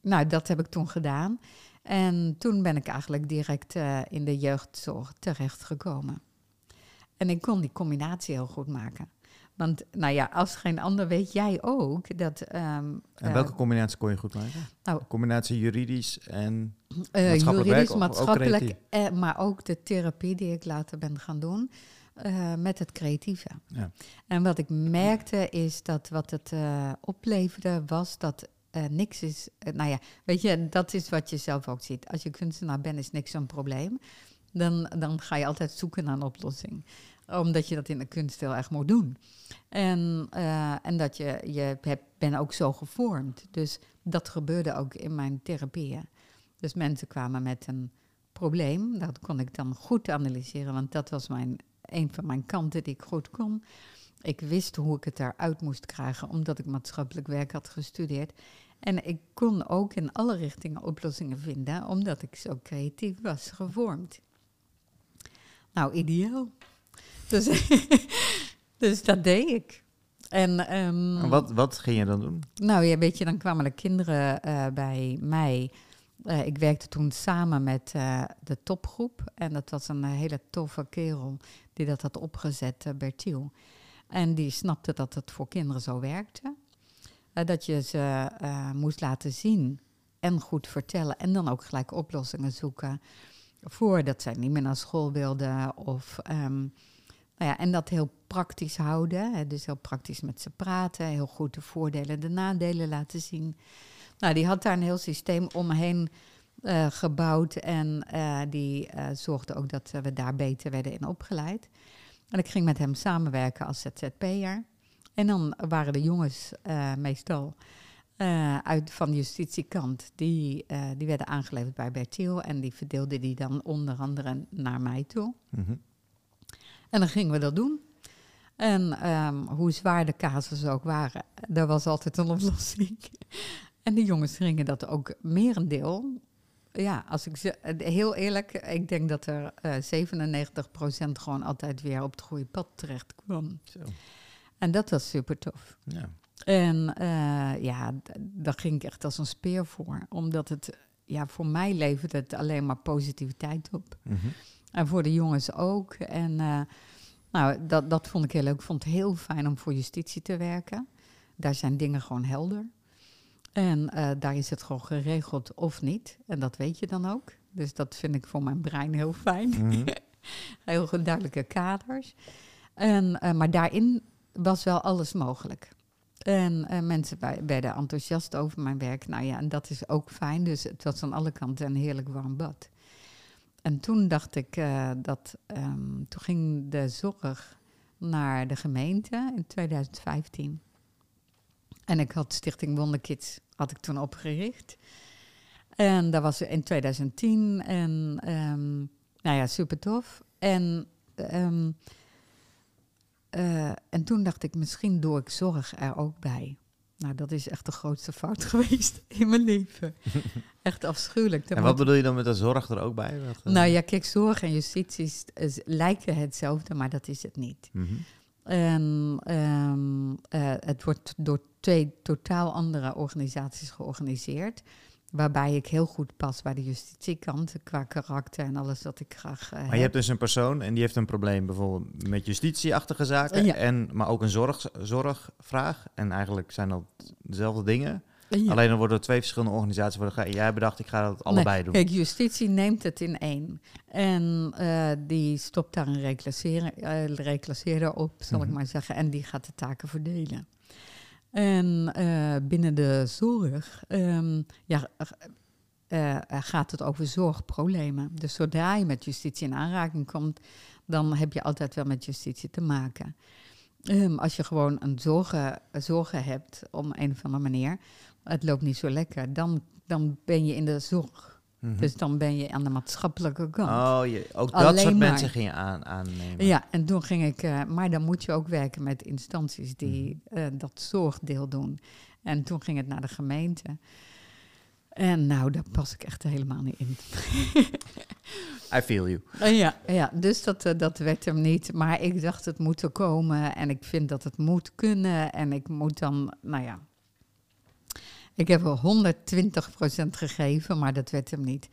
[SPEAKER 2] nou, dat heb ik toen gedaan. En toen ben ik eigenlijk direct eh, in de jeugdzorg terechtgekomen. En ik kon die combinatie heel goed maken. Want, nou ja, als geen ander weet jij ook dat... ehm,
[SPEAKER 1] En
[SPEAKER 2] eh,
[SPEAKER 1] welke combinatie kon je goed maken?
[SPEAKER 2] Nou-
[SPEAKER 1] combinatie juridisch en...
[SPEAKER 2] Eh,
[SPEAKER 1] Maatschappelijk
[SPEAKER 2] juridisch,
[SPEAKER 1] werk of ook
[SPEAKER 2] maatschappelijk, eh, maar ook de therapie die ik later ben gaan doen eh, met het creatieve.
[SPEAKER 1] Ja.
[SPEAKER 2] En wat ik merkte is dat wat het opleverde was dat niks is. nou ja, weet je, dat is wat je zelf ook ziet. Als je kunstenaar bent, is niks een probleem. Dan, dan ga je altijd zoeken naar een oplossing. Omdat je dat in de kunst heel erg moet doen. En, eh, en dat je, je ben ook zo gevormd. Dus dat gebeurde ook in mijn therapieën. Dus mensen kwamen met een probleem. Dat kon ik dan goed analyseren, want dat was mijn, een van mijn kanten die ik goed kon. Ik wist hoe ik het eruit moest krijgen, omdat ik maatschappelijk werk had gestudeerd. En ik kon ook in alle richtingen oplossingen vinden, omdat ik zo creatief was gevormd. Nou, ideaal. Dus, Dus dat deed ik. En, ehm,
[SPEAKER 1] En wat, wat ging je dan doen?
[SPEAKER 2] Nou ja, weet je, dan kwamen de kinderen eh, bij mij. Eh, ik werkte toen samen met eh, de topgroep. En dat was een hele toffe kerel die dat had opgezet, Bertiel. En die snapte dat het voor kinderen zo werkte. dat je ze moest laten zien en goed vertellen. En dan ook gelijk oplossingen zoeken. Voordat zij niet meer naar school wilden. Of, um, nou ja, en dat heel praktisch houden. Dus heel praktisch met ze praten. Heel goed de voordelen en de nadelen laten zien. Nou, die had daar een heel systeem omheen uh, gebouwd. En uh, die uh, zorgde ook dat we daar beter werden in opgeleid. En ik ging met hem samenwerken als ZZP'er. En dan waren de jongens meestal uit van de justitiekant. Die, die werden aangeleverd bij Bertiel. En die verdeelde die dan onder andere naar mij toe.
[SPEAKER 1] Mhm.
[SPEAKER 2] En dan gingen we dat doen. En um, hoe zwaar de casussen ook waren, er was altijd een oplossing. en die jongens gingen dat ook merendeel. Ja, als ik ze, heel eerlijk, ik denk dat er uh, 97% gewoon altijd weer op het goede pad terecht kwam.
[SPEAKER 1] Zo.
[SPEAKER 2] En dat was super tof.
[SPEAKER 1] Ja.
[SPEAKER 2] En uh, ja, daar ging ik echt als een speer voor. Omdat het, ja, voor mij levert het alleen maar positiviteit op.
[SPEAKER 1] Mhm.
[SPEAKER 2] En voor de jongens ook. En uh, nou, dat, dat vond ik heel leuk. Ik vond het heel fijn om voor justitie te werken. Daar zijn dingen gewoon helder. En uh, daar is het gewoon geregeld of niet. En dat weet je dan ook. Dus dat vind ik voor mijn brein heel fijn.
[SPEAKER 1] Mhm.
[SPEAKER 2] heel duidelijke kaders. En, uh, maar daarin was wel alles mogelijk. En uh, mensen werden enthousiast over mijn werk. Nou ja, en dat is ook fijn. Dus het was aan alle kanten een heerlijk warm bad. En toen dacht ik uh, dat. Um, toen ging de zorg naar de gemeente in 2015. En ik had Stichting Wonderkids had ik toen opgericht. En dat was in 2010. En um, nou ja, super tof. En, um, uh, en toen dacht ik, misschien doe ik zorg er ook bij. Nou, dat is echt de grootste fout geweest in mijn leven. echt afschuwelijk.
[SPEAKER 1] En wat bedoel je dan met de zorg er ook bij? Wat,
[SPEAKER 2] uh... Nou ja, kijk, zorg en justitie lijken hetzelfde, maar dat is het niet.
[SPEAKER 1] Mm -hmm.
[SPEAKER 2] Um, uh, het wordt door twee totaal andere organisaties georganiseerd. Waarbij ik heel goed pas bij de justitiekant qua karakter en alles wat ik graag. Uh,
[SPEAKER 1] maar je hebt dus een persoon en die heeft een probleem bijvoorbeeld met justitieachtige zaken,
[SPEAKER 2] Ja.
[SPEAKER 1] en, maar ook een zorg, zorgvraag. En eigenlijk zijn dat dezelfde dingen.
[SPEAKER 2] Ja.
[SPEAKER 1] Alleen dan worden er twee verschillende organisaties worden Jij bedacht, ik ga dat allebei
[SPEAKER 2] Nee,
[SPEAKER 1] doen.
[SPEAKER 2] Kijk, justitie neemt het in één. En uh, die stopt daar een uh, reclasseerder op, zal
[SPEAKER 1] Mhm.
[SPEAKER 2] ik maar zeggen. En die gaat de taken verdelen. En uh, binnen de zorg um, ja, uh, gaat het over zorgproblemen. Dus zodra je met justitie in aanraking komt, dan heb je altijd wel met justitie te maken. Um, als je gewoon een zorgen, zorgen hebt om een of andere manier, het loopt niet zo lekker, dan, dan ben je in de zorg.
[SPEAKER 1] Mhm.
[SPEAKER 2] Dus dan ben je aan de maatschappelijke kant.
[SPEAKER 1] Oh, je, ook dat
[SPEAKER 2] Alleen
[SPEAKER 1] soort
[SPEAKER 2] maar.
[SPEAKER 1] mensen ging je aan, aannemen.
[SPEAKER 2] Ja, en toen ging ik, uh, maar dan moet je ook werken met instanties die uh, dat zorgdeel doen. En toen ging het naar de gemeente. En nou, daar pas ik echt helemaal niet in.
[SPEAKER 1] I feel you.
[SPEAKER 2] Uh, ja, ja, dus dat, dat werd hem niet. Maar ik dacht, het moet er komen. En ik vind dat het moet kunnen. En ik moet dan, nou ja. Ik heb er 120% gegeven, maar dat werd hem niet.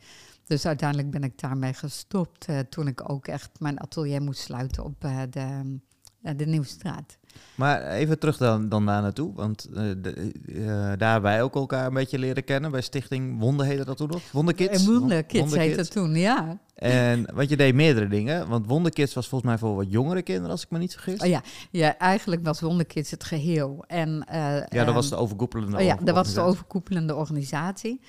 [SPEAKER 2] Dus uiteindelijk ben ik daarmee gestopt. Uh, toen ik ook echt mijn atelier moest sluiten op uh, de, de Nieuwstraat.
[SPEAKER 1] Maar even terug dan, dan daar naartoe. Want uh, de, uh, daar hebben wij ook elkaar een beetje leren kennen. Bij Stichting Wonder heette dat toen nog? Wonderkids?
[SPEAKER 2] Wonderkids heette het toen, ja.
[SPEAKER 1] En want je deed meerdere dingen. Want Wonderkids was volgens mij voor wat jongere kinderen, als ik me niet vergis.
[SPEAKER 2] Oh ja, ja eigenlijk was Wonderkids het geheel. En, uh,
[SPEAKER 1] ja, dat was de overkoepelende
[SPEAKER 2] oh ja, dat was de overkoepelende organisatie.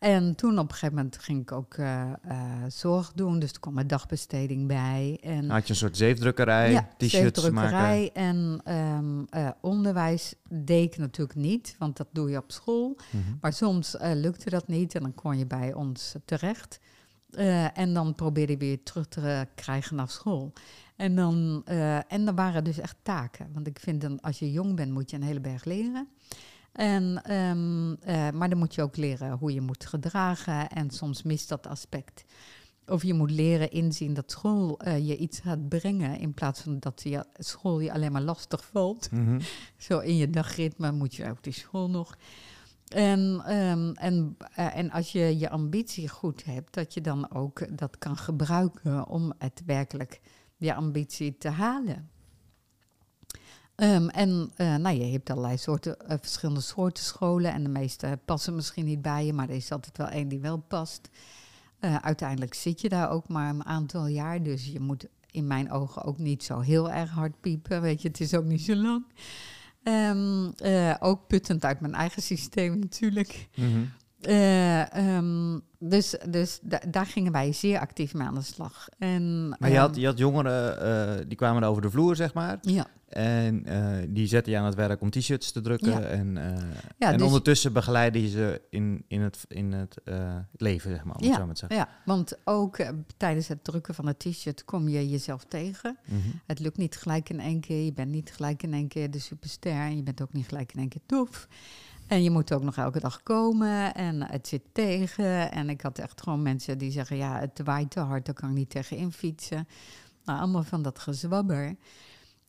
[SPEAKER 2] En toen op een gegeven moment ging ik ook uh, uh, zorg doen. Dus er kwam een dagbesteding bij. En
[SPEAKER 1] had je een soort zeefdrukkerij,
[SPEAKER 2] ja,
[SPEAKER 1] t-shirts
[SPEAKER 2] zeefdrukkerij
[SPEAKER 1] maken?
[SPEAKER 2] En um, uh, onderwijs deed ik natuurlijk niet, want dat doe je op school.
[SPEAKER 1] Mm -hmm.
[SPEAKER 2] Maar soms lukte dat niet en dan kon je bij ons terecht. En dan probeerde je weer terug te krijgen naar school. En dan, en dan waren dus echt taken. Want ik vind dan, als je jong bent, moet je een hele berg leren. En, um, uh, maar dan moet je ook leren hoe je moet gedragen. En soms mist dat aspect. of je moet leren inzien dat school eh, je iets gaat brengen. In plaats van dat je, school je alleen maar lastig valt.
[SPEAKER 1] Mhm.
[SPEAKER 2] Zo in je dagritme moet je ook die school nog. En, ehm, en, eh, en als je je ambitie goed hebt, dat je dan ook dat kan gebruiken om het werkelijk je ambitie te halen. Ehm, en eh, nou, je hebt allerlei soorten, eh, verschillende soorten scholen en de meeste passen misschien niet bij je, maar er is altijd wel één die wel past. Eh, uiteindelijk zit je daar ook maar een aantal jaar, dus je moet in mijn ogen ook niet zo heel erg hard piepen, weet je, het is ook niet zo lang. Ehm, eh, ook puttend uit mijn eigen systeem natuurlijk.
[SPEAKER 1] Mhm.
[SPEAKER 2] Eh, ehm, dus dus da- daar gingen wij zeer actief mee aan de slag. En,
[SPEAKER 1] Maar je
[SPEAKER 2] ehm,
[SPEAKER 1] had, je had jongeren, eh, die kwamen over de vloer, zeg maar.
[SPEAKER 2] ja,
[SPEAKER 1] En eh, die zetten je aan het werk om t-shirts te drukken.
[SPEAKER 2] Ja.
[SPEAKER 1] En,
[SPEAKER 2] Ja,
[SPEAKER 1] en
[SPEAKER 2] dus-
[SPEAKER 1] ondertussen begeleiden je ze in, in het, in het leven, zeg maar. Om het zo maar te zeggen.
[SPEAKER 2] ja, want ook tijdens het drukken van het t-shirt kom je jezelf tegen.
[SPEAKER 1] Mhm.
[SPEAKER 2] Het lukt niet gelijk in één keer. Je bent niet gelijk in één keer de superster. En je bent ook niet gelijk in één keer tof. En je moet ook nog elke dag komen. En het zit tegen. En ik had echt gewoon mensen die zeggen: ja, het waait te hard, daar kan ik niet tegenin fietsen. Nou, allemaal van dat gezwabber.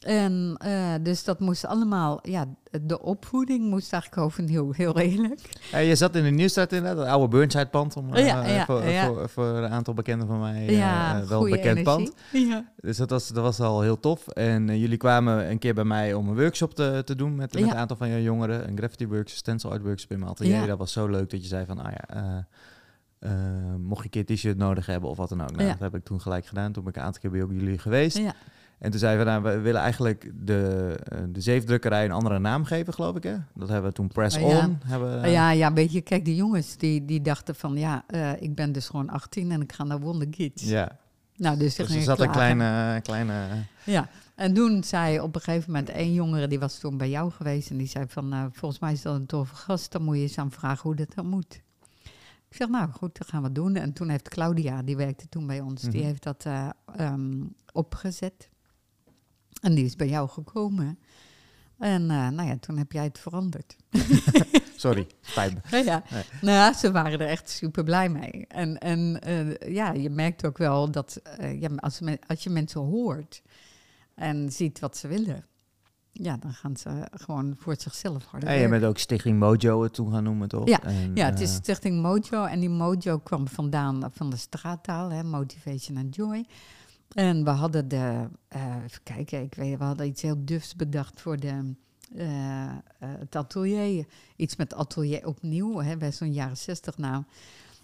[SPEAKER 2] En eh, dus dat moest allemaal, ja, de opvoeding moest eigenlijk overnieuw, heel eerlijk.
[SPEAKER 1] Ja, je zat in de Nieuwstraat inderdaad, het oude Burnside-pand. Om, eh,
[SPEAKER 2] Ja, ja,
[SPEAKER 1] voor. Voor, voor een aantal bekenden van mij
[SPEAKER 2] ja,
[SPEAKER 1] eh, wel bekend
[SPEAKER 2] energie.
[SPEAKER 1] pand. Dus dat was, dat was al heel tof. En jullie kwamen een keer bij mij om een workshop te, te doen met, met een aantal van je jongeren. Een graffiti workshop, stencil art workshop in mijn atelier. Dat was zo leuk dat je zei van, ah ja, mocht je een keer t-shirt nodig hebben of wat dan ook. Nou,
[SPEAKER 2] Ja.
[SPEAKER 1] Dat heb ik toen gelijk gedaan. Toen ben ik een aantal keer bij jullie geweest.
[SPEAKER 2] Ja.
[SPEAKER 1] En toen zeiden we, nou, we willen eigenlijk de, eh, de zeefdrukkerij een andere naam geven, geloof ik. Hè? Dat hebben we toen Press
[SPEAKER 2] ja.
[SPEAKER 1] On. Hebben,
[SPEAKER 2] Ja, ja, weet je, kijk, die jongens die, die dachten van ja, eh, ik ben dus gewoon 18 en ik ga naar Wonder Kids.
[SPEAKER 1] ja.
[SPEAKER 2] Nou, dus,
[SPEAKER 1] Dus
[SPEAKER 2] ze
[SPEAKER 1] er zat een kleine, kleine...
[SPEAKER 2] Ja, en toen zei op een gegeven moment één jongere, die was toen bij jou geweest en die zei van, nou, volgens mij is dat een toffe gast, dan moet je eens aan vragen hoe dat dan moet. Ik zeg, nou goed, dat gaan we doen. En toen heeft Claudia, die werkte toen bij ons, die
[SPEAKER 1] Mhm.
[SPEAKER 2] heeft dat eh, ehm, opgezet. En die is bij jou gekomen. En eh, nou ja, toen heb jij het veranderd.
[SPEAKER 1] Sorry, spijt me.
[SPEAKER 2] Ja, ja.
[SPEAKER 1] Nee.
[SPEAKER 2] Nou ze waren er echt super blij mee. En, en eh, ja, je merkt ook wel dat eh, ja, als, men, als je mensen hoort en ziet wat ze willen, ja, dan gaan ze gewoon voor zichzelf harder
[SPEAKER 1] En je bent ook Stichting Mojo het toen gaan noemen, toch?
[SPEAKER 2] Ja,
[SPEAKER 1] En,
[SPEAKER 2] Ja, het is Stichting Mojo en die Mojo kwam vandaan van de straattaal, hè, Motivation and Joy. En we hadden de, eh, even kijken, ik weet, we hadden iets heel dufs bedacht voor de, eh, eh, het atelier. Iets met atelier opnieuw, hè, bij zo'n jaren zestig naam.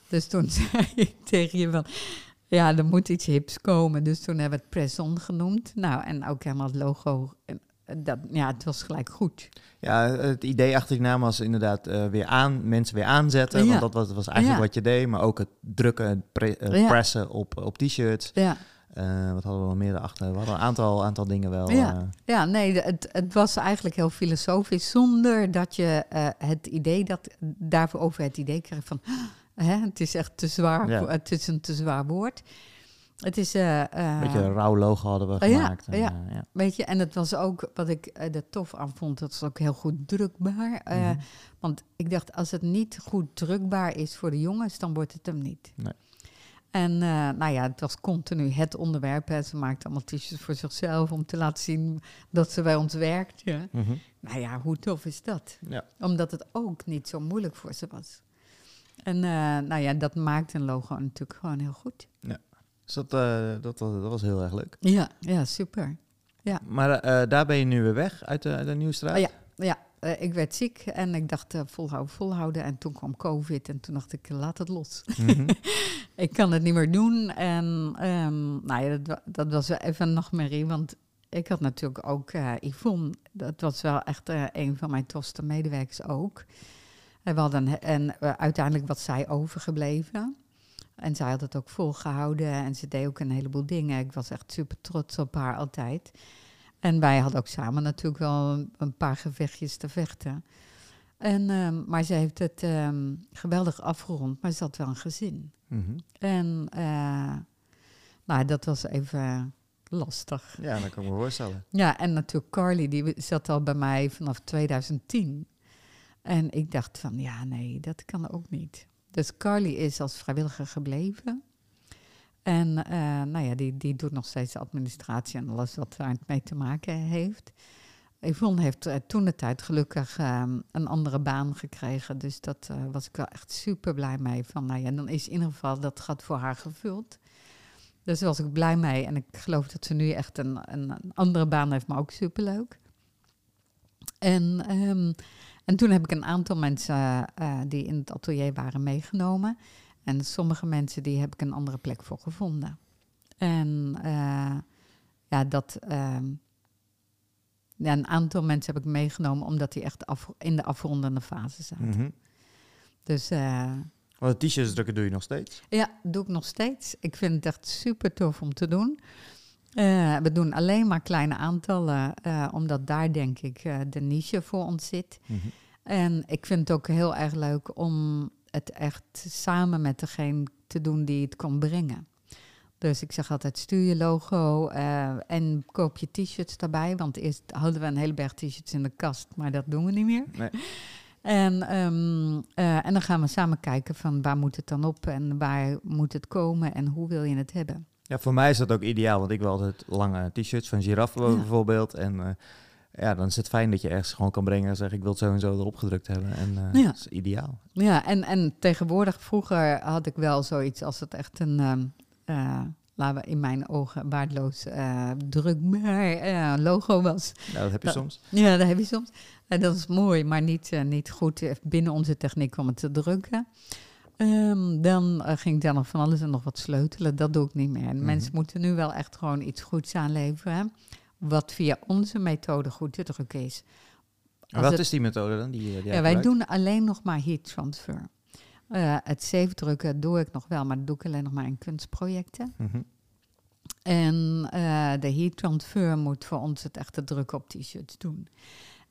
[SPEAKER 2] Dus toen zei ik tegen je van, ja, er moet iets hips komen. Dus toen hebben we het Press-On genoemd. Nou, en ook helemaal het logo. En, dat, ja, het was gelijk goed.
[SPEAKER 1] Ja, het idee achter die naam was inderdaad weer aan, mensen weer aanzetten.
[SPEAKER 2] Ja.
[SPEAKER 1] Want dat was, was eigenlijk
[SPEAKER 2] Ja.
[SPEAKER 1] wat je deed. Maar ook het drukken, pre- pressen op, op t-shirts.
[SPEAKER 2] Ja.
[SPEAKER 1] Eh, wat hadden we nog meer erachter? We hadden een aantal, aantal dingen wel.
[SPEAKER 2] Ja.
[SPEAKER 1] eh,
[SPEAKER 2] Ja, nee, het, het was eigenlijk heel filosofisch, zonder dat je eh, het idee dat daarvoor over het idee kreeg van hè, het is echt te zwaar,
[SPEAKER 1] Ja.
[SPEAKER 2] het is een te zwaar woord. Het is,
[SPEAKER 1] een beetje een rauw logo hadden we
[SPEAKER 2] Ah, ja,
[SPEAKER 1] gemaakt. En,
[SPEAKER 2] ja.
[SPEAKER 1] ja.
[SPEAKER 2] weet je, en het was ook wat ik er tof aan vond, dat was ook heel goed drukbaar.
[SPEAKER 1] Mhm.
[SPEAKER 2] Want ik dacht, als het niet goed drukbaar is voor de jongens, dan wordt het hem niet.
[SPEAKER 1] Nee.
[SPEAKER 2] En eh, nou ja, het was continu het onderwerp. Hè. Ze maakte allemaal t-shirts voor zichzelf om te laten zien dat ze bij ons werkte.
[SPEAKER 1] Mhm.
[SPEAKER 2] Nou ja, hoe tof is dat?
[SPEAKER 1] Ja.
[SPEAKER 2] Omdat het ook niet zo moeilijk voor ze was. En eh, nou ja, dat maakt een logo natuurlijk gewoon heel goed.
[SPEAKER 1] Dus dat, eh, dat, was, dat was heel erg leuk.
[SPEAKER 2] Ja, ja super.
[SPEAKER 1] Maar eh, daar ben je nu weer weg uit de, uit de Nieuwstraat?
[SPEAKER 2] Oh ja. Ja, eh, ik werd ziek en ik dacht eh, volhouden, volhouden. En toen kwam COVID en toen dacht ik, laat het los.
[SPEAKER 1] Mhm.
[SPEAKER 2] ik kan het niet meer doen. En ehm, nou ja, dat, dat was wel even een nachtmerrie, want ik had natuurlijk ook eh, Yvonne. Dat was wel echt een van mijn tofste medewerkers ook. En, we hadden, en uiteindelijk was zij overgebleven. En zij had het ook volgehouden en ze deed ook een heleboel dingen. Ik was echt super trots op haar altijd. En wij hadden ook samen natuurlijk wel een, een paar gevechtjes te vechten. En, ehm, maar ze heeft het ehm, geweldig afgerond, maar ze had wel een gezin.
[SPEAKER 1] Mhm.
[SPEAKER 2] En eh, nou, dat was even lastig.
[SPEAKER 1] Ja, dat kan ik me voorstellen.
[SPEAKER 2] Ja, en natuurlijk Carly, die zat al bij mij vanaf 2010. En ik dacht van, ja, nee, dat kan ook niet. Dus Carly is als vrijwilliger gebleven. En eh, nou ja, die, die doet nog steeds administratie en alles wat daar mee te maken heeft. Yvonne heeft uh, toen de tijd gelukkig um, een andere baan gekregen. Dus dat uh, was ik wel echt super blij mee. Van nou ja, dan is in ieder geval dat gat voor haar gevuld. Dus daar was ik blij mee. En ik geloof dat ze nu echt een, een, andere baan heeft, maar ook superleuk. En, um, en toen heb ik een aantal mensen die in het atelier waren meegenomen. En sommige mensen die heb ik een andere plek voor gevonden. En uh, ja, dat. Uh, ja, een aantal mensen heb ik meegenomen omdat die echt af, in de afrondende fase zaten.
[SPEAKER 1] Mhm.
[SPEAKER 2] Dus. Uh,
[SPEAKER 1] Want t-shirts drukken doe je nog steeds?
[SPEAKER 2] Ja, doe ik nog steeds. Ik vind het echt super tof om te doen. Uh, we doen alleen maar kleine aantallen, uh, omdat daar denk ik uh, de niche voor ons zit.
[SPEAKER 1] Mm-hmm.
[SPEAKER 2] En ik vind het ook heel erg leuk om het echt samen met degene te doen die het kan brengen. Dus ik zeg altijd, stuur je logo uh, en koop je t-shirts daarbij. Want eerst hadden we een hele berg t-shirts in de kast, maar dat doen we niet meer.
[SPEAKER 1] Nee.
[SPEAKER 2] En, um, uh, en dan gaan we samen kijken van waar moet het dan op en waar moet het komen en hoe wil je het hebben.
[SPEAKER 1] Ja, voor mij is dat ook ideaal, want ik wil altijd lange t-shirts van Giraffe ja. bijvoorbeeld. En uh, ja, dan is het fijn dat je ergens gewoon kan brengen en zeggen ik wil het zo en zo erop gedrukt hebben. En uh, ja. dat is ideaal.
[SPEAKER 2] Ja, en, en tegenwoordig, vroeger had ik wel zoiets als het echt een, um, uh, laten we in mijn ogen waardeloos uh, drukbaar logo was.
[SPEAKER 1] Ja, dat heb je
[SPEAKER 2] dat,
[SPEAKER 1] soms.
[SPEAKER 2] Ja, dat heb je soms. En dat is mooi, maar niet, niet goed binnen onze techniek om het te drukken. Um, dan uh, ging ik daar nog van alles en nog wat sleutelen. Dat doe ik niet meer. En
[SPEAKER 1] Mhm.
[SPEAKER 2] mensen moeten nu wel echt gewoon iets goeds aanleveren. Wat via onze methode goed te drukken is.
[SPEAKER 1] Wat het, is die methode dan? Die, die
[SPEAKER 2] ja, wij gebruikt? doen alleen nog maar heat transfer. Uh, het safe drukken doe ik nog wel, maar dat doe ik alleen nog maar in kunstprojecten.
[SPEAKER 1] Mm -hmm.
[SPEAKER 2] En uh, de heat transfer moet voor ons het echte drukken op t-shirts doen.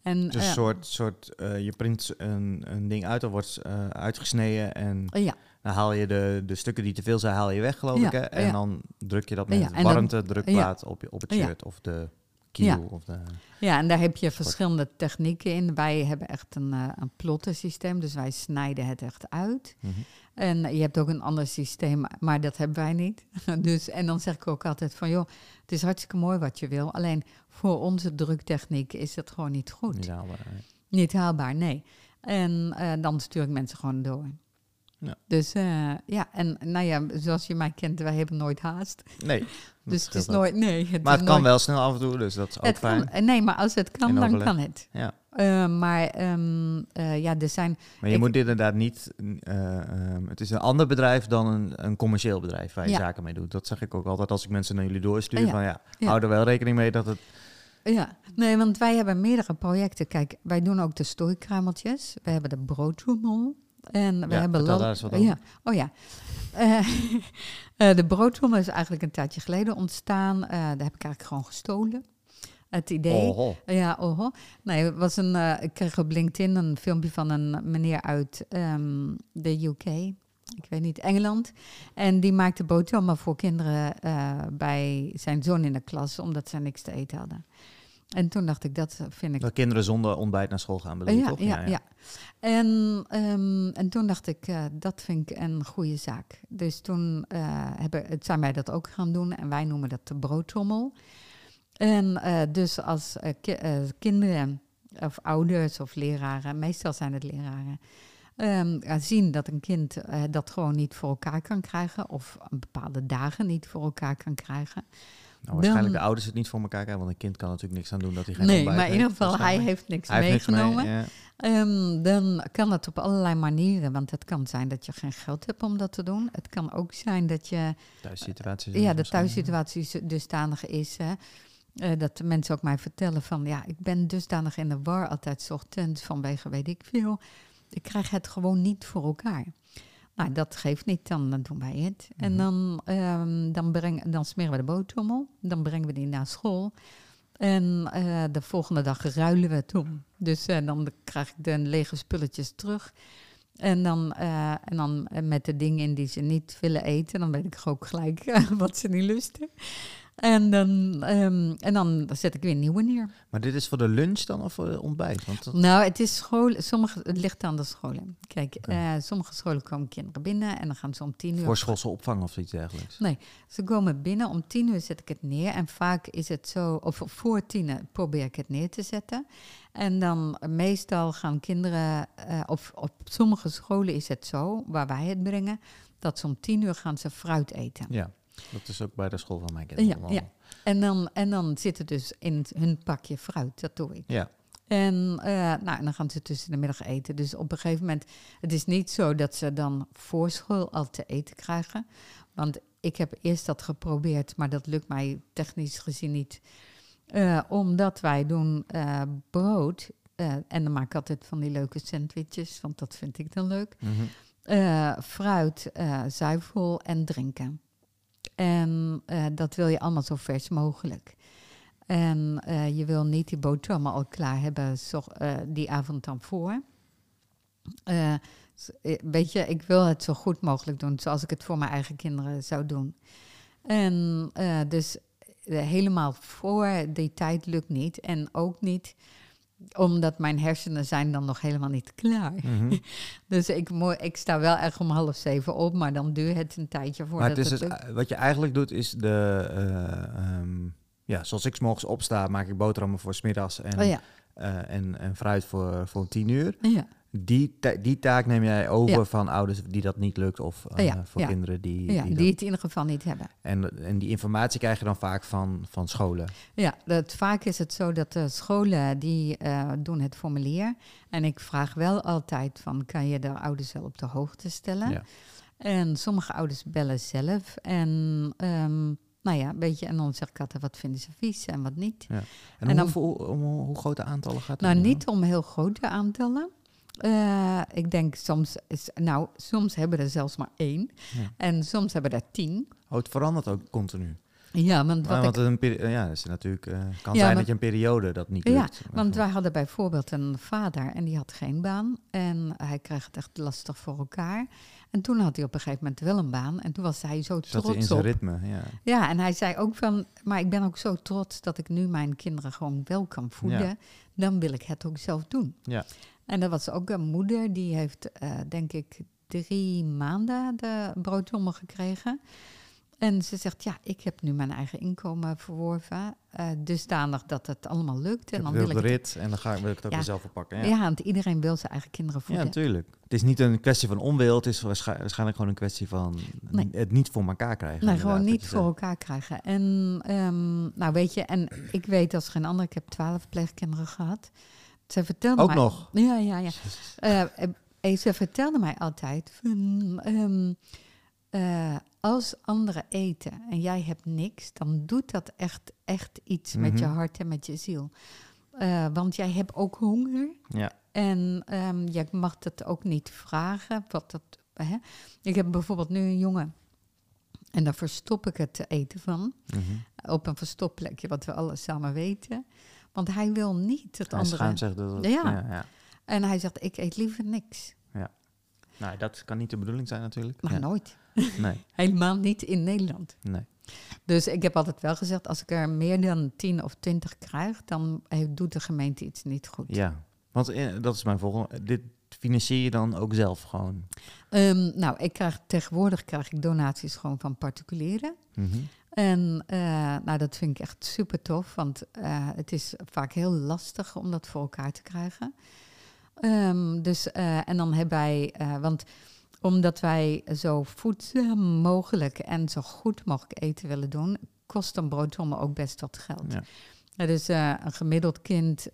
[SPEAKER 2] En,
[SPEAKER 1] dus een uh, soort, soort uh, je print een, een ding uit, of wordt uh, uitgesneden en
[SPEAKER 2] ja.
[SPEAKER 1] dan haal je de, de stukken die te veel zijn, haal je weg geloof ja, ik. Hè? En
[SPEAKER 2] ja.
[SPEAKER 1] dan druk je dat met ja, warmte drukplaat op, op het shirt of de kiel. Of de
[SPEAKER 2] ja, en daar heb je verschillende technieken in. Wij hebben echt een, uh, een plottensysteem, dus wij snijden het echt uit.
[SPEAKER 1] Mm -hmm.
[SPEAKER 2] En je hebt ook een ander systeem, maar dat hebben wij niet. dus, en dan zeg ik ook altijd van, joh, het is hartstikke mooi wat je wil. Alleen voor onze druktechniek is het gewoon niet goed.
[SPEAKER 1] Niet haalbaar. Nee.
[SPEAKER 2] Niet haalbaar, nee. En uh, dan stuur ik mensen gewoon door.
[SPEAKER 1] Ja.
[SPEAKER 2] Dus uh, ja, en nou ja, zoals je mij kent, wij hebben nooit haast.
[SPEAKER 1] Nee.
[SPEAKER 2] dus het is nooit, nee. Het
[SPEAKER 1] maar het kan
[SPEAKER 2] nooit,
[SPEAKER 1] wel snel af en toe, dus dat is ook
[SPEAKER 2] het
[SPEAKER 1] fijn.
[SPEAKER 2] Kan, nee, maar als het kan, dan kan het.
[SPEAKER 1] Ja.
[SPEAKER 2] Uh, maar um, uh, ja, er zijn.
[SPEAKER 1] Maar je ik, moet dit inderdaad niet. Um, het is een ander bedrijf dan een, een commercieel bedrijf waar je
[SPEAKER 2] ja.
[SPEAKER 1] zaken mee doet. Dat zeg ik ook altijd als ik mensen naar jullie doorstuur.
[SPEAKER 2] Ja.
[SPEAKER 1] Van ja, hou er wel rekening mee dat het.
[SPEAKER 2] Ja, nee, want wij hebben meerdere projecten. Kijk, wij doen ook de stooikruimeltjes. We hebben de broodtrommel. En we
[SPEAKER 1] Ja,
[SPEAKER 2] hebben
[SPEAKER 1] daar eens wat over.
[SPEAKER 2] ja. Oh ja. Eh, eh, de broodtrommel is eigenlijk een tijdje geleden ontstaan. Eh, daar heb ik eigenlijk gewoon gestolen. Het idee.
[SPEAKER 1] Oh,
[SPEAKER 2] Ja, oh. Nee, was een, ik kreeg op LinkedIn een filmpje van een meneer uit ehm, de UK. Ik weet niet, Engeland. En die maakte boterhammen voor kinderen bij zijn zoon in de klas, omdat ze niks te eten hadden. En toen dacht ik, dat vind ik
[SPEAKER 1] Dat kinderen zonder ontbijt naar school gaan, bedoel je
[SPEAKER 2] ja,
[SPEAKER 1] toch?
[SPEAKER 2] ja, ja. En, um, en toen dacht ik, uh, dat vind ik een goede zaak. Dus toen uh, hebben, het zijn wij dat ook gaan doen en wij noemen dat de broodtrommel. En uh, dus als ki kinderen of ouders of leraren, meestal zijn het leraren, um, zien dat een kind dat gewoon niet voor elkaar kan krijgen of bepaalde dagen niet voor elkaar kan krijgen.
[SPEAKER 1] Nou, waarschijnlijk dan, de ouders het niet voor elkaar krijgen, want een kind kan natuurlijk niks aan doen dat hij geen
[SPEAKER 2] Nee,
[SPEAKER 1] ontbijt
[SPEAKER 2] maar in ieder geval, hij heeft niks
[SPEAKER 1] hij
[SPEAKER 2] meegenomen.
[SPEAKER 1] Heeft niks mee, ja.
[SPEAKER 2] um, dan kan het op allerlei manieren, want het kan zijn dat je geen geld hebt om dat te doen. Het kan ook zijn dat je...
[SPEAKER 1] Thuissituatie.
[SPEAKER 2] Ja, de thuissituatie dusdanig is... Hè, uh, dat de mensen ook mij vertellen van... ja, ik ben dusdanig in de war altijd ochtends vanwege weet ik veel. Ik krijg het gewoon niet voor elkaar. Nou, dat geeft niet, dan, dan doen wij het. Mm. En dan, um, dan, breng, dan smeren we de boterham, dan brengen we die naar school. En uh, de volgende dag ruilen we het om. Dus uh, dan krijg ik de lege spulletjes terug. En dan, uh, en dan met de dingen in die ze niet willen eten, dan weet ik ook gelijk wat ze niet lusten. En dan, ehm, en dan zet ik weer nieuwe neer.
[SPEAKER 1] Maar dit is voor de lunch dan of voor de ontbijt? Want dat-
[SPEAKER 2] Nou, het is school. Sommige, het ligt aan de scholen. Kijk, eh, sommige scholen komen kinderen binnen en dan gaan ze om tien uur.
[SPEAKER 1] voor schoolse opvang of iets dergelijks?
[SPEAKER 2] Nee, ze komen binnen om tien uur zet ik het neer. En vaak is het zo, of voor tien probeer ik het neer te zetten. En dan meestal gaan kinderen, eh, of op sommige scholen is het zo, waar wij het brengen, dat ze om tien uur gaan ze fruit eten.
[SPEAKER 1] Ja, dat is ook bij de school van mijn kinderen.
[SPEAKER 2] ja. En dan, en dan zit het dus in hun pakje fruit, dat doe ik.
[SPEAKER 1] Ja,
[SPEAKER 2] En, eh, nou, en dan gaan ze tussen de middag eten. Dus op een gegeven moment, het is niet zo dat ze dan voor school al te eten krijgen. Want ik heb eerst dat geprobeerd, maar dat lukt mij technisch gezien niet. Eh, omdat wij doen eh, brood. en dan maak ik altijd van die leuke sandwiches, want dat vind ik dan leuk.
[SPEAKER 1] Mhm.
[SPEAKER 2] Fruit, zuivel en drinken. En eh, dat wil je allemaal zo vers mogelijk. En eh, je wil niet die boterhammen al klaar hebben zo, eh, die avond dan voor. Weet je, ik wil het zo goed mogelijk doen, zoals ik het voor mijn eigen kinderen zou doen. En dus helemaal voor die tijd lukt niet. En ook niet omdat mijn hersenen zijn dan nog helemaal niet klaar.
[SPEAKER 1] Mhm.
[SPEAKER 2] Dus ik, ik sta wel echt om half zeven op, maar dan duurt het een tijdje
[SPEAKER 1] Maar
[SPEAKER 2] voordat
[SPEAKER 1] het is
[SPEAKER 2] het
[SPEAKER 1] dus, wat je eigenlijk doet is de... eh, ehm, ja, zoals ik 's morgens opsta, maak ik boterhammen voor smiddags en,
[SPEAKER 2] Oh ja,
[SPEAKER 1] eh, en, en fruit voor, voor tien uur.
[SPEAKER 2] ja,
[SPEAKER 1] Die, ta- die taak neem jij over
[SPEAKER 2] Ja.
[SPEAKER 1] van ouders die dat niet lukt of eh,
[SPEAKER 2] Ja,
[SPEAKER 1] voor
[SPEAKER 2] ja.
[SPEAKER 1] kinderen die, die
[SPEAKER 2] het in ieder geval niet hebben.
[SPEAKER 1] en, en die informatie krijg je dan vaak van, van scholen.
[SPEAKER 2] Ja, dat, vaak is het zo dat de scholen die eh, doen het formulier. En ik vraag wel altijd van, kan je de ouders wel op de hoogte stellen? En sommige ouders bellen zelf. En ehm, nou ja, weet je, en dan zeg ik altijd, wat vinden ze vies en wat niet.
[SPEAKER 1] En,
[SPEAKER 2] En dan-
[SPEAKER 1] om, hoe grote aantallen gaat het?
[SPEAKER 2] Nou,
[SPEAKER 1] om
[SPEAKER 2] niet om heel grote aantallen. Eh, ik denk soms, is, nou, soms hebben er zelfs maar één.
[SPEAKER 1] Ja.
[SPEAKER 2] En soms hebben er tien.
[SPEAKER 1] Oh, het verandert ook continu.
[SPEAKER 2] Ja, want wat ik
[SPEAKER 1] want een peri- ja, is natuurlijk, eh, kan
[SPEAKER 2] Ja,
[SPEAKER 1] zijn
[SPEAKER 2] maar-
[SPEAKER 1] dat je een periode dat niet
[SPEAKER 2] Ja,
[SPEAKER 1] lukt.
[SPEAKER 2] Want wij hadden bijvoorbeeld een vader en die had geen baan. En hij kreeg het echt lastig voor elkaar. En toen had hij op een gegeven moment wel een baan. En toen was hij zo
[SPEAKER 1] Zat hij in
[SPEAKER 2] trots
[SPEAKER 1] zijn
[SPEAKER 2] op.
[SPEAKER 1] ritme, ja.
[SPEAKER 2] Ja, en hij zei ook van, maar ik ben ook zo trots dat ik nu mijn kinderen gewoon wel kan voeden.
[SPEAKER 1] Ja.
[SPEAKER 2] Dan wil ik het ook zelf doen.
[SPEAKER 1] Ja.
[SPEAKER 2] En er was ook een moeder, die heeft eh, denk ik drie maanden de broodrommel gekregen. En ze zegt, ja, ik heb nu mijn eigen inkomen verworven. eh dusdanig dat het allemaal lukt.
[SPEAKER 1] Ik
[SPEAKER 2] En dan wil ik het
[SPEAKER 1] rit en dan ga, wil ik het ook
[SPEAKER 2] Ja.
[SPEAKER 1] weer zelf oppakken.
[SPEAKER 2] Ja,
[SPEAKER 1] Ja.
[SPEAKER 2] want iedereen wil zijn eigen kinderen
[SPEAKER 1] ja,
[SPEAKER 2] voeden.
[SPEAKER 1] natuurlijk. Het is niet een kwestie van onwil, het is waarsch- waarschijnlijk gewoon een kwestie van
[SPEAKER 2] Nee.
[SPEAKER 1] het niet voor elkaar krijgen.
[SPEAKER 2] nee, gewoon niet voor elkaar krijgen. En nou nou weet je, en ik weet als geen ander, ik heb twaalf pleegkinderen gehad. Ze vertelde
[SPEAKER 1] Ook
[SPEAKER 2] mij,
[SPEAKER 1] nog?
[SPEAKER 2] Ja, ja, ja. Eh, ze vertelde mij altijd ehm, eh, als anderen eten en jij hebt niks, dan doet dat echt, echt iets met je
[SPEAKER 1] Mhm.
[SPEAKER 2] hart en met je ziel. Want jij hebt ook honger.
[SPEAKER 1] Ja.
[SPEAKER 2] En ehm je mag het ook niet vragen. Wat dat, hè? Ik heb bijvoorbeeld nu een jongen. En daar verstop ik het eten van.
[SPEAKER 1] Mhm.
[SPEAKER 2] Op een verstopplekje, wat we alle samen weten. Want hij wil niet het
[SPEAKER 1] Hij
[SPEAKER 2] andere.
[SPEAKER 1] zich dat het-
[SPEAKER 2] Ja.
[SPEAKER 1] ja, ja.
[SPEAKER 2] En hij zegt, ik eet liever niks.
[SPEAKER 1] Nou, dat kan niet de bedoeling zijn natuurlijk.
[SPEAKER 2] Maar
[SPEAKER 1] Ja.
[SPEAKER 2] nooit.
[SPEAKER 1] Nee,
[SPEAKER 2] Helemaal niet in Nederland.
[SPEAKER 1] nee.
[SPEAKER 2] Dus ik heb altijd wel gezegd, als ik er meer dan 10 of 20 krijg, dan eh, doet de gemeente iets niet goed.
[SPEAKER 1] Ja, want eh, dat is mijn volgende. Dit financier je dan ook zelf gewoon?
[SPEAKER 2] Ehm, nou, ik krijg, tegenwoordig krijg ik donaties gewoon van particulieren.
[SPEAKER 1] Mhm.
[SPEAKER 2] En eh, nou, dat vind ik echt super tof, want eh, het is vaak heel lastig om dat voor elkaar te krijgen. Ehm, dus, eh, en dan hebben wij, want omdat wij zo voedzaam mogelijk en zo goed mogelijk eten willen doen, kost een broodrommel ook best wat geld.
[SPEAKER 1] Ja.
[SPEAKER 2] Eh, een gemiddeld kind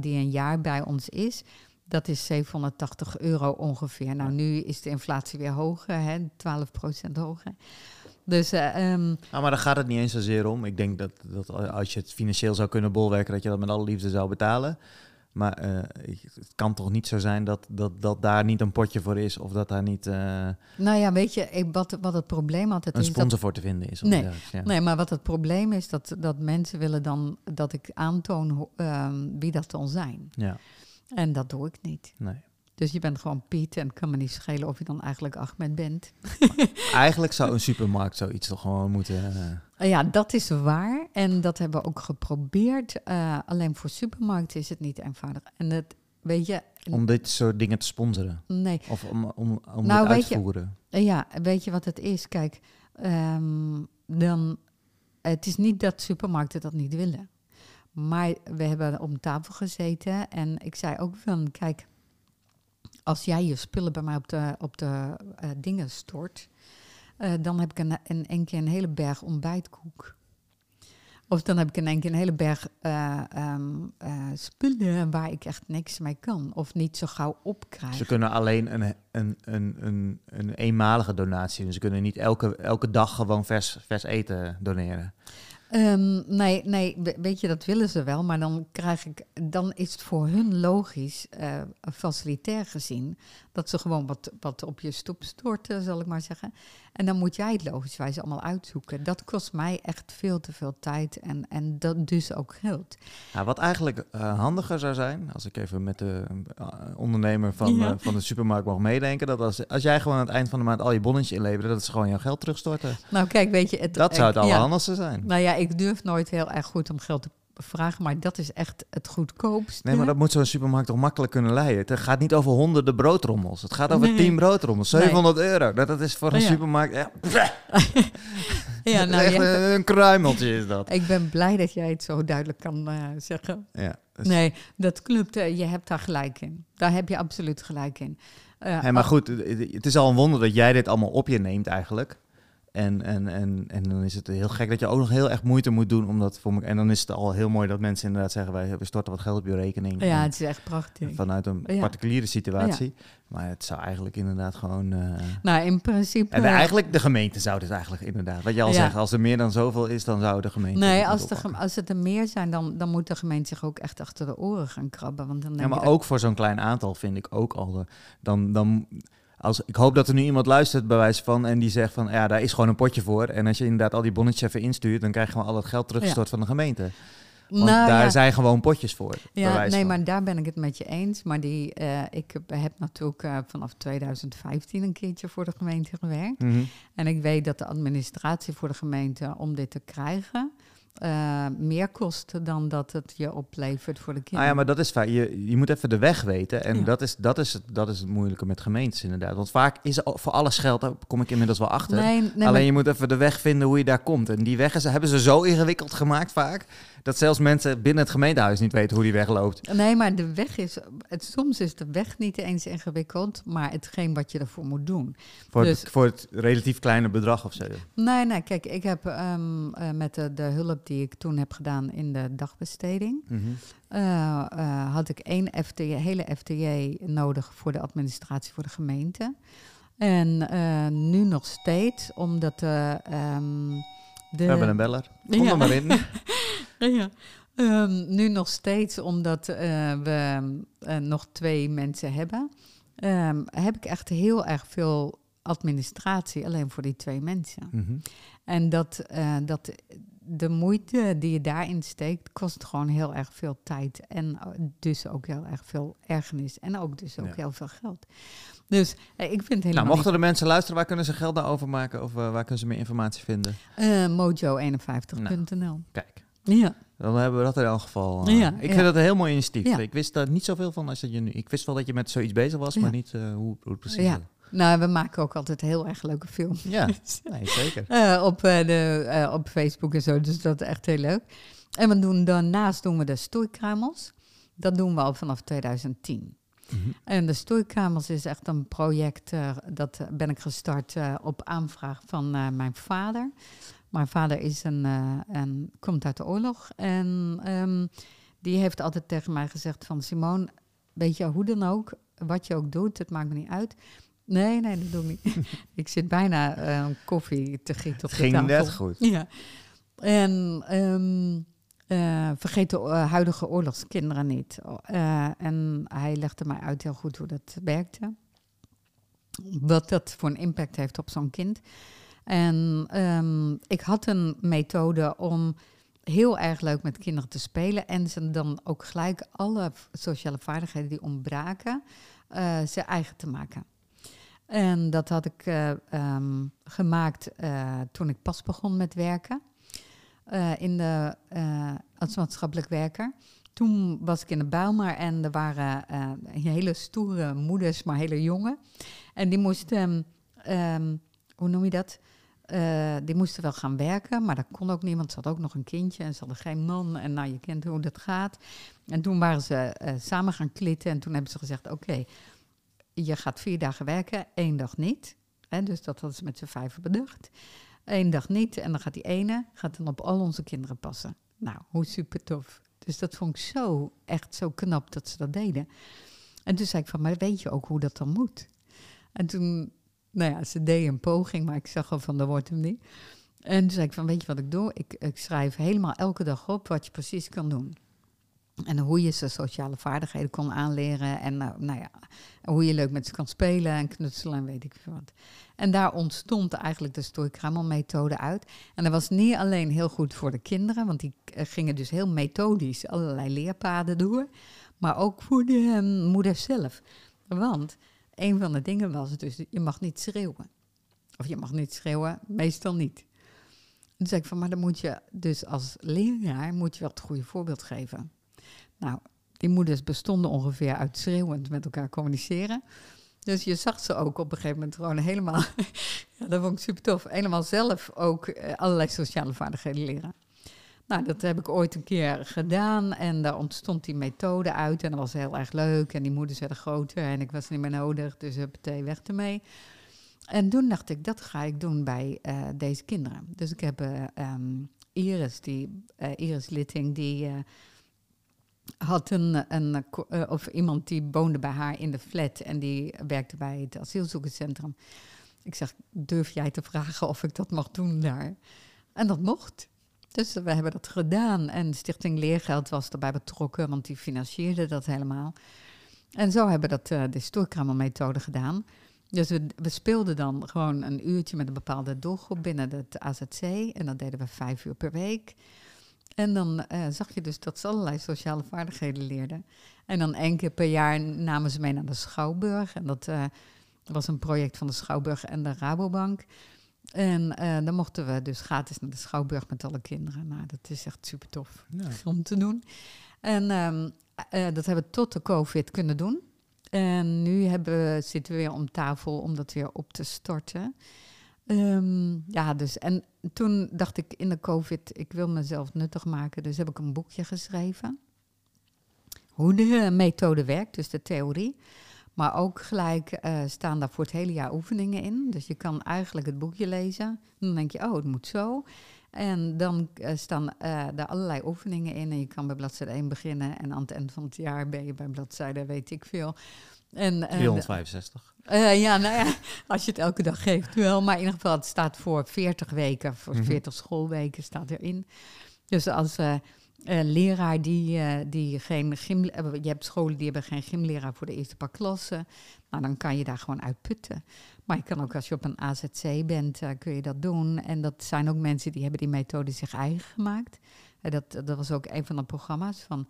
[SPEAKER 2] die een jaar bij ons is. Dat is 780 euro ongeveer. Nou, nu is de inflatie weer hoger, hè, 12% hoger. Dus eh, ehm,
[SPEAKER 1] Nou, maar daar gaat het niet eens zozeer om. Ik denk dat, dat als je het financieel zou kunnen bolwerken, dat je dat met alle liefde zou betalen. Maar eh, het kan toch niet zo zijn dat, dat, dat daar niet een potje voor is of dat daar niet eh,
[SPEAKER 2] nou ja, weet je, ik- wat, wat het probleem altijd
[SPEAKER 1] een
[SPEAKER 2] is... dat-
[SPEAKER 1] sponsor voor te vinden is.
[SPEAKER 2] Nee,
[SPEAKER 1] ja.
[SPEAKER 2] Nee, maar wat het probleem is, dat, dat mensen willen dan dat ik aantoon ehm, wie dat dan zijn.
[SPEAKER 1] Ja,
[SPEAKER 2] En dat doe ik niet.
[SPEAKER 1] nee.
[SPEAKER 2] Dus je bent gewoon Piet en het kan me niet schelen of je dan eigenlijk Ahmed bent.
[SPEAKER 1] Eigenlijk zou een supermarkt zoiets toch gewoon moeten... eh,
[SPEAKER 2] Ja, dat is waar. En dat hebben we ook geprobeerd. Eh, alleen voor supermarkten is het niet eenvoudig. En het, weet je,
[SPEAKER 1] om dit soort dingen te sponsoren.
[SPEAKER 2] nee.
[SPEAKER 1] Of om, om, om
[SPEAKER 2] Nou,
[SPEAKER 1] uit te
[SPEAKER 2] je-
[SPEAKER 1] voeren.
[SPEAKER 2] Eh, Ja, weet je wat het is? Kijk, ehm, dan, het is niet dat supermarkten dat niet willen. Maar we hebben om tafel gezeten en ik zei ook van, kijk, als jij je spullen bij mij op de, op de eh, dingen stort, eh, dan heb ik een, in één keer een hele berg ontbijtkoek. Of dan heb ik in één keer een hele berg eh, ehm, eh, spullen waar ik echt niks mee kan. Of niet zo gauw opkrijg.
[SPEAKER 1] Ze kunnen alleen een, een, een, een, een eenmalige donatie doen. Ze kunnen niet elke, elke dag gewoon vers, vers eten doneren.
[SPEAKER 2] Ehm, nee, nee, we- weet je, dat willen ze wel, maar dan krijg ik, dan is het voor hun logisch, eh, facilitair gezien, dat ze gewoon wat, wat op je stoep storten, zal ik maar zeggen. En dan moet jij het logischwijs allemaal uitzoeken. Dat kost mij echt veel te veel tijd en, en dat dus ook geld.
[SPEAKER 1] Ja, wat eigenlijk eh, handiger zou zijn, als ik even met de eh, ondernemer van,
[SPEAKER 2] Ja.
[SPEAKER 1] eh, van de supermarkt mag meedenken, dat als, als jij gewoon aan het eind van de maand al je bonnetjes inlevert, dat ze gewoon jouw geld terugstorten.
[SPEAKER 2] Nou, kijk, weet je, het,
[SPEAKER 1] Dat zou het
[SPEAKER 2] eh, ja.
[SPEAKER 1] allerhandigste zijn.
[SPEAKER 2] Nou ja, ik durf nooit heel erg goed om geld te vragen, maar dat is echt het goedkoopste.
[SPEAKER 1] Nee, maar dat moet zo'n supermarkt toch makkelijk kunnen leiden. Het gaat niet over honderden broodrommels. Het gaat over
[SPEAKER 2] Nee.
[SPEAKER 1] 10 broodrommels.
[SPEAKER 2] Nee.
[SPEAKER 1] 700 euro. Dat, dat is voor een
[SPEAKER 2] Oh ja.
[SPEAKER 1] supermarkt... Ja,
[SPEAKER 2] ja, nou,
[SPEAKER 1] echt een, een kruimeltje is dat.
[SPEAKER 2] ik ben blij dat jij het zo duidelijk kan eh, zeggen.
[SPEAKER 1] Ja, dus-
[SPEAKER 2] Nee, dat klopt. eh, je hebt daar gelijk in. Daar heb je absoluut gelijk in. Eh,
[SPEAKER 1] Hé, maar goed, het is al een wonder dat jij dit allemaal op je neemt eigenlijk. En, en, en, en dan is het heel gek dat je ook nog heel erg moeite moet doen om dat voor me. En dan is het al heel mooi dat mensen inderdaad zeggen: wij we storten wat geld op je rekening.
[SPEAKER 2] ja,
[SPEAKER 1] En
[SPEAKER 2] het is echt prachtig.
[SPEAKER 1] vanuit een
[SPEAKER 2] Ja.
[SPEAKER 1] particuliere situatie. Maar het zou eigenlijk inderdaad gewoon. eh,
[SPEAKER 2] Nou, in principe...
[SPEAKER 1] en eigenlijk de gemeente zou dit eigenlijk inderdaad. Wat je al
[SPEAKER 2] Ja.
[SPEAKER 1] zegt, als er meer dan zoveel is, dan zou de gemeente.
[SPEAKER 2] Nee, als, de, als het er meer zijn, dan, dan moet de gemeente zich ook echt achter de oren gaan krabben. Want dan
[SPEAKER 1] Ja, maar
[SPEAKER 2] dat-
[SPEAKER 1] ook voor zo'n klein aantal vind ik ook al. eh, Dan, dan, als, ik hoop dat er nu iemand luistert, bij wijze van, en die zegt van ja, daar is gewoon een potje voor. En als je inderdaad al die bonnetjes even instuurt, dan krijg je gewoon al het geld teruggestort van de gemeente. Want
[SPEAKER 2] Nou,
[SPEAKER 1] daar
[SPEAKER 2] ja.
[SPEAKER 1] zijn gewoon potjes voor.
[SPEAKER 2] Ja, nee,
[SPEAKER 1] van.
[SPEAKER 2] maar daar ben ik het met je eens. Maar die, eh, ik heb, heb natuurlijk eh, vanaf 2015 een keertje voor de gemeente gewerkt.
[SPEAKER 1] Mhm.
[SPEAKER 2] En ik weet dat de administratie voor de gemeente om dit te krijgen eh, meer kost dan dat het je oplevert voor de
[SPEAKER 1] Ah
[SPEAKER 2] kinderen.
[SPEAKER 1] ja, maar dat is fijn. Je, je moet even de weg weten. En
[SPEAKER 2] Ja.
[SPEAKER 1] dat, is, dat, is het, dat is het moeilijke met gemeentes inderdaad. Want vaak is er voor alles geld, daar kom ik inmiddels wel achter.
[SPEAKER 2] nee, nee,
[SPEAKER 1] Alleen
[SPEAKER 2] maar-
[SPEAKER 1] je moet even de weg vinden hoe je daar komt. En die weg is, hebben ze zo ingewikkeld gemaakt vaak, dat zelfs mensen binnen het gemeentehuis niet weten hoe die weg loopt.
[SPEAKER 2] Nee, maar de weg is. Het, soms is de weg niet eens ingewikkeld, maar hetgeen wat je ervoor moet doen.
[SPEAKER 1] Voor,
[SPEAKER 2] Dus-
[SPEAKER 1] het, voor het relatief kleine bedrag of zo.
[SPEAKER 2] Nee, nee, kijk, ik heb ehm, eh, met de, de hulp die ik toen heb gedaan in de dagbesteding,
[SPEAKER 1] Mhm.
[SPEAKER 2] eh, eh, had ik één FTJ, hele FTJ nodig voor de administratie voor de gemeente. En nu nog steeds, omdat ehm, de.
[SPEAKER 1] We hebben een beller. Kom
[SPEAKER 2] Ja.
[SPEAKER 1] er maar in.
[SPEAKER 2] Ja. Ehm, nu nog steeds, omdat eh, we eh, nog twee mensen hebben, ehm, heb ik echt heel erg veel administratie alleen voor die twee mensen.
[SPEAKER 1] Mhm.
[SPEAKER 2] En dat, eh, dat de moeite die je daarin steekt, kost gewoon heel erg veel tijd. En dus ook heel erg veel ergernis. En ook dus ook
[SPEAKER 1] Ja.
[SPEAKER 2] heel veel geld. Dus eh, ik vind helemaal
[SPEAKER 1] Nou, mochten de mensen luisteren, waar kunnen ze geld naar overmaken? Of waar kunnen ze meer informatie vinden?
[SPEAKER 2] Eh, Mojo51.nl.
[SPEAKER 1] Kijk,
[SPEAKER 2] Ja.
[SPEAKER 1] dan hebben we dat in elk geval. eh,
[SPEAKER 2] Ja,
[SPEAKER 1] ik
[SPEAKER 2] ja.
[SPEAKER 1] vind dat een heel mooi initiatief.
[SPEAKER 2] Ja.
[SPEAKER 1] Ik wist daar niet zoveel van als dat je nu... Ik wist wel dat je met zoiets bezig was, maar niet eh, hoe, hoe precies
[SPEAKER 2] Ja. Nou, we maken ook altijd heel erg leuke films.
[SPEAKER 1] Ja, nee, zeker.
[SPEAKER 2] Eh, op, de, op Facebook en zo. Dus dat is echt heel leuk. En we doen, daarnaast doen we de stoeikruimels. Dat doen we al vanaf 2010.
[SPEAKER 1] Mhm.
[SPEAKER 2] En de stoeikruimels is echt een project, dat ben ik gestart op aanvraag van mijn vader. Mijn vader is een, eh, een, komt uit de oorlog en ehm, die heeft altijd tegen mij gezegd van... Simone, weet je, hoe dan ook, wat je ook doet, het maakt me niet uit... Nee, nee, dat doe ik niet. ik zit bijna eh, koffie te gieten op
[SPEAKER 1] Het
[SPEAKER 2] de
[SPEAKER 1] ging
[SPEAKER 2] tafel.
[SPEAKER 1] net goed.
[SPEAKER 2] Ja. En ehm, eh, vergeet de huidige oorlogskinderen niet. Eh, en hij legde mij uit heel goed hoe dat werkte. Wat dat voor een impact heeft op zo'n kind. En ehm, ik had een methode om heel erg leuk met kinderen te spelen. En ze dan ook gelijk alle sociale vaardigheden die ontbraken, eh, ze eigen te maken. En dat had ik eh, ehm, gemaakt eh, toen ik pas begon met werken. in de, als maatschappelijk werker. Toen was ik in de Bijlmer en er waren hele stoere moeders, maar hele jonge. En die moesten, ehm, hoe noem je dat? Eh, die moesten wel gaan werken, maar dat kon ook niemand. Ze had ook nog een kindje en ze hadden geen man. En nou, je kent hoe dat gaat. En toen waren ze eh, samen gaan klitten en toen hebben ze gezegd: Oké, je gaat vier dagen werken, één dag niet. Hè, dus dat hadden ze met z'n vijven bedacht. Eén dag niet en dan gaat die ene gaat dan op al onze kinderen passen. Nou, hoe super tof. Dus dat vond ik zo, echt zo knap dat ze dat deden. En toen zei ik van, maar weet je ook hoe dat dan moet? En toen, nou ja, ze deed een poging, maar ik zag al van, dat wordt hem niet. En toen zei ik van, weet je wat ik doe? Ik, ik schrijf helemaal elke dag op wat je precies kan doen. En hoe je ze sociale vaardigheden kon aanleren. En nou, nou ja, hoe je leuk met ze kan spelen en knutselen en weet ik veel wat. En daar ontstond eigenlijk de Stoikramel-methode uit. En dat was niet alleen heel goed voor de kinderen, want die eh, gingen dus heel methodisch allerlei leerpaden door. Maar ook voor de eh, moeder zelf. Want een van de dingen was dus, je mag niet schreeuwen. Of je mag niet schreeuwen, meestal niet. En toen zei ik van, maar dan moet je dus als leraar, moet je wel het goede voorbeeld geven. Nou, die moeders bestonden ongeveer uit schreeuwend met elkaar communiceren. Dus je zag ze ook op een gegeven moment gewoon helemaal, ja, dat vond ik super tof, helemaal zelf ook eh, allerlei sociale vaardigheden leren. Nou, dat heb ik ooit een keer gedaan en daar ontstond die methode uit en dat was heel erg leuk. En die moeders werden groter en ik was niet meer nodig, dus huppatee, weg ermee. En toen dacht ik, dat ga ik doen bij eh, deze kinderen. Dus ik heb eh, ehm, Iris, die, eh, Iris Litting, die had een, een of iemand die woonde bij haar in de flat en die werkte bij het asielzoekerscentrum. Ik zeg, durf jij te vragen of ik dat mag doen daar? En dat mocht. Dus we hebben dat gedaan. En Stichting Leergeld was erbij betrokken, want die financierde dat helemaal. En zo hebben we dat, eh, de Stoorkramer-methode gedaan. Dus we, we speelden dan gewoon een uurtje met een bepaalde doelgroep binnen het AZC. En dat deden we vijf uur per week. En dan eh, zag je dus dat ze allerlei sociale vaardigheden leerden. En dan één keer per jaar namen ze mee naar de Schouwburg. En dat eh, was een project van de Schouwburg en de Rabobank. En eh, dan mochten we dus gratis naar de Schouwburg met alle kinderen. Nou, dat is echt super tof
[SPEAKER 1] Ja.
[SPEAKER 2] om te doen. En ehm, eh, dat hebben we tot de COVID kunnen doen. En nu hebben we, zitten we weer om tafel om dat weer op te starten. Ehm, ja, dus en toen dacht ik in de COVID, ik wil mezelf nuttig maken. Dus heb ik een boekje geschreven. Hoe de methode werkt, dus de theorie. Maar ook gelijk eh, staan daar voor het hele jaar oefeningen in. Dus je kan eigenlijk het boekje lezen. Dan denk je, oh, het moet zo. En dan eh, staan eh daar allerlei oefeningen in. En je kan bij bladzijde 1 beginnen. En aan het eind van het jaar ben je bij bladzijde, weet ik veel. En, eh,
[SPEAKER 1] 365.
[SPEAKER 2] eh, ja, nou ja, als je het elke dag geeft wel. Maar in ieder geval, het staat voor 40 weken, voor
[SPEAKER 1] Mhm.
[SPEAKER 2] 40 schoolweken staat erin. Dus als eh, leraar die, eh, die geen gym... eh, je hebt scholen die hebben geen gymleraar voor de eerste paar klassen. Nou, dan kan je daar gewoon uit putten. Maar je kan ook als je op een AZC bent, kun je dat doen. En dat zijn ook mensen die hebben die methode zich eigen gemaakt. Dat, dat was ook een van de programma's van...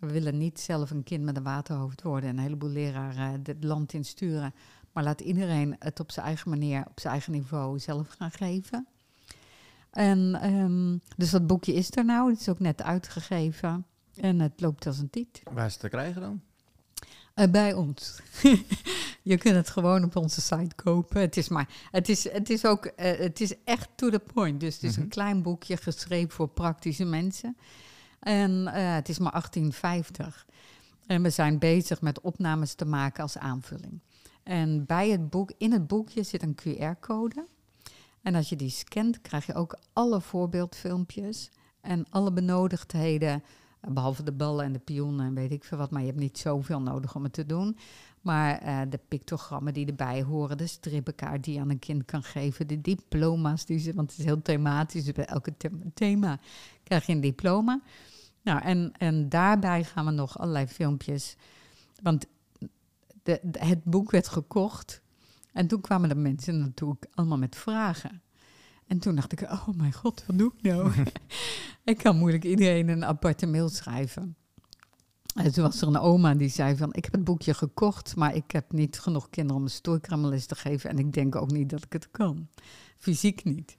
[SPEAKER 2] We willen niet zelf een kind met een waterhoofd worden en een heleboel leraren het land insturen. Maar laat iedereen het op zijn eigen manier, op zijn eigen niveau zelf gaan geven. En ehm, dus dat boekje is er nou. Het is ook net uitgegeven. En het loopt als een tiet.
[SPEAKER 1] Waar is het te krijgen dan?
[SPEAKER 2] Eh, bij ons. je kunt het gewoon op onze site kopen. Het is, maar, het is, het is ook eh, het is echt to the point. Dus het is
[SPEAKER 1] Mhm.
[SPEAKER 2] een klein boekje geschreven voor praktische mensen. En eh, het is maar 1850. En we zijn bezig met opnames te maken als aanvulling. En bij het boek, in het boekje zit een QR-code. En als je die scant, krijg je ook alle voorbeeldfilmpjes en alle benodigdheden. eh, Behalve de ballen en de pionnen en weet ik veel wat. Maar je hebt niet zoveel nodig om het te doen. Maar eh, de pictogrammen die erbij horen, de strippenkaart die je aan een kind kan geven, de diploma's die want het is heel thematisch, bij elke the- thema krijg je een diploma. Nou, en, en daarbij gaan we nog allerlei filmpjes. Want de- het boek werd gekocht en toen kwamen de mensen naartoe allemaal met vragen. En toen dacht ik, oh mijn god, wat doe ik nou? ik kan moeilijk iedereen een aparte mail schrijven. En toen was er een oma die zei van, ik heb het boekje gekocht, maar ik heb niet genoeg kinderen om een stoorkrameles te geven en ik denk ook niet dat ik het kan. Fysiek niet.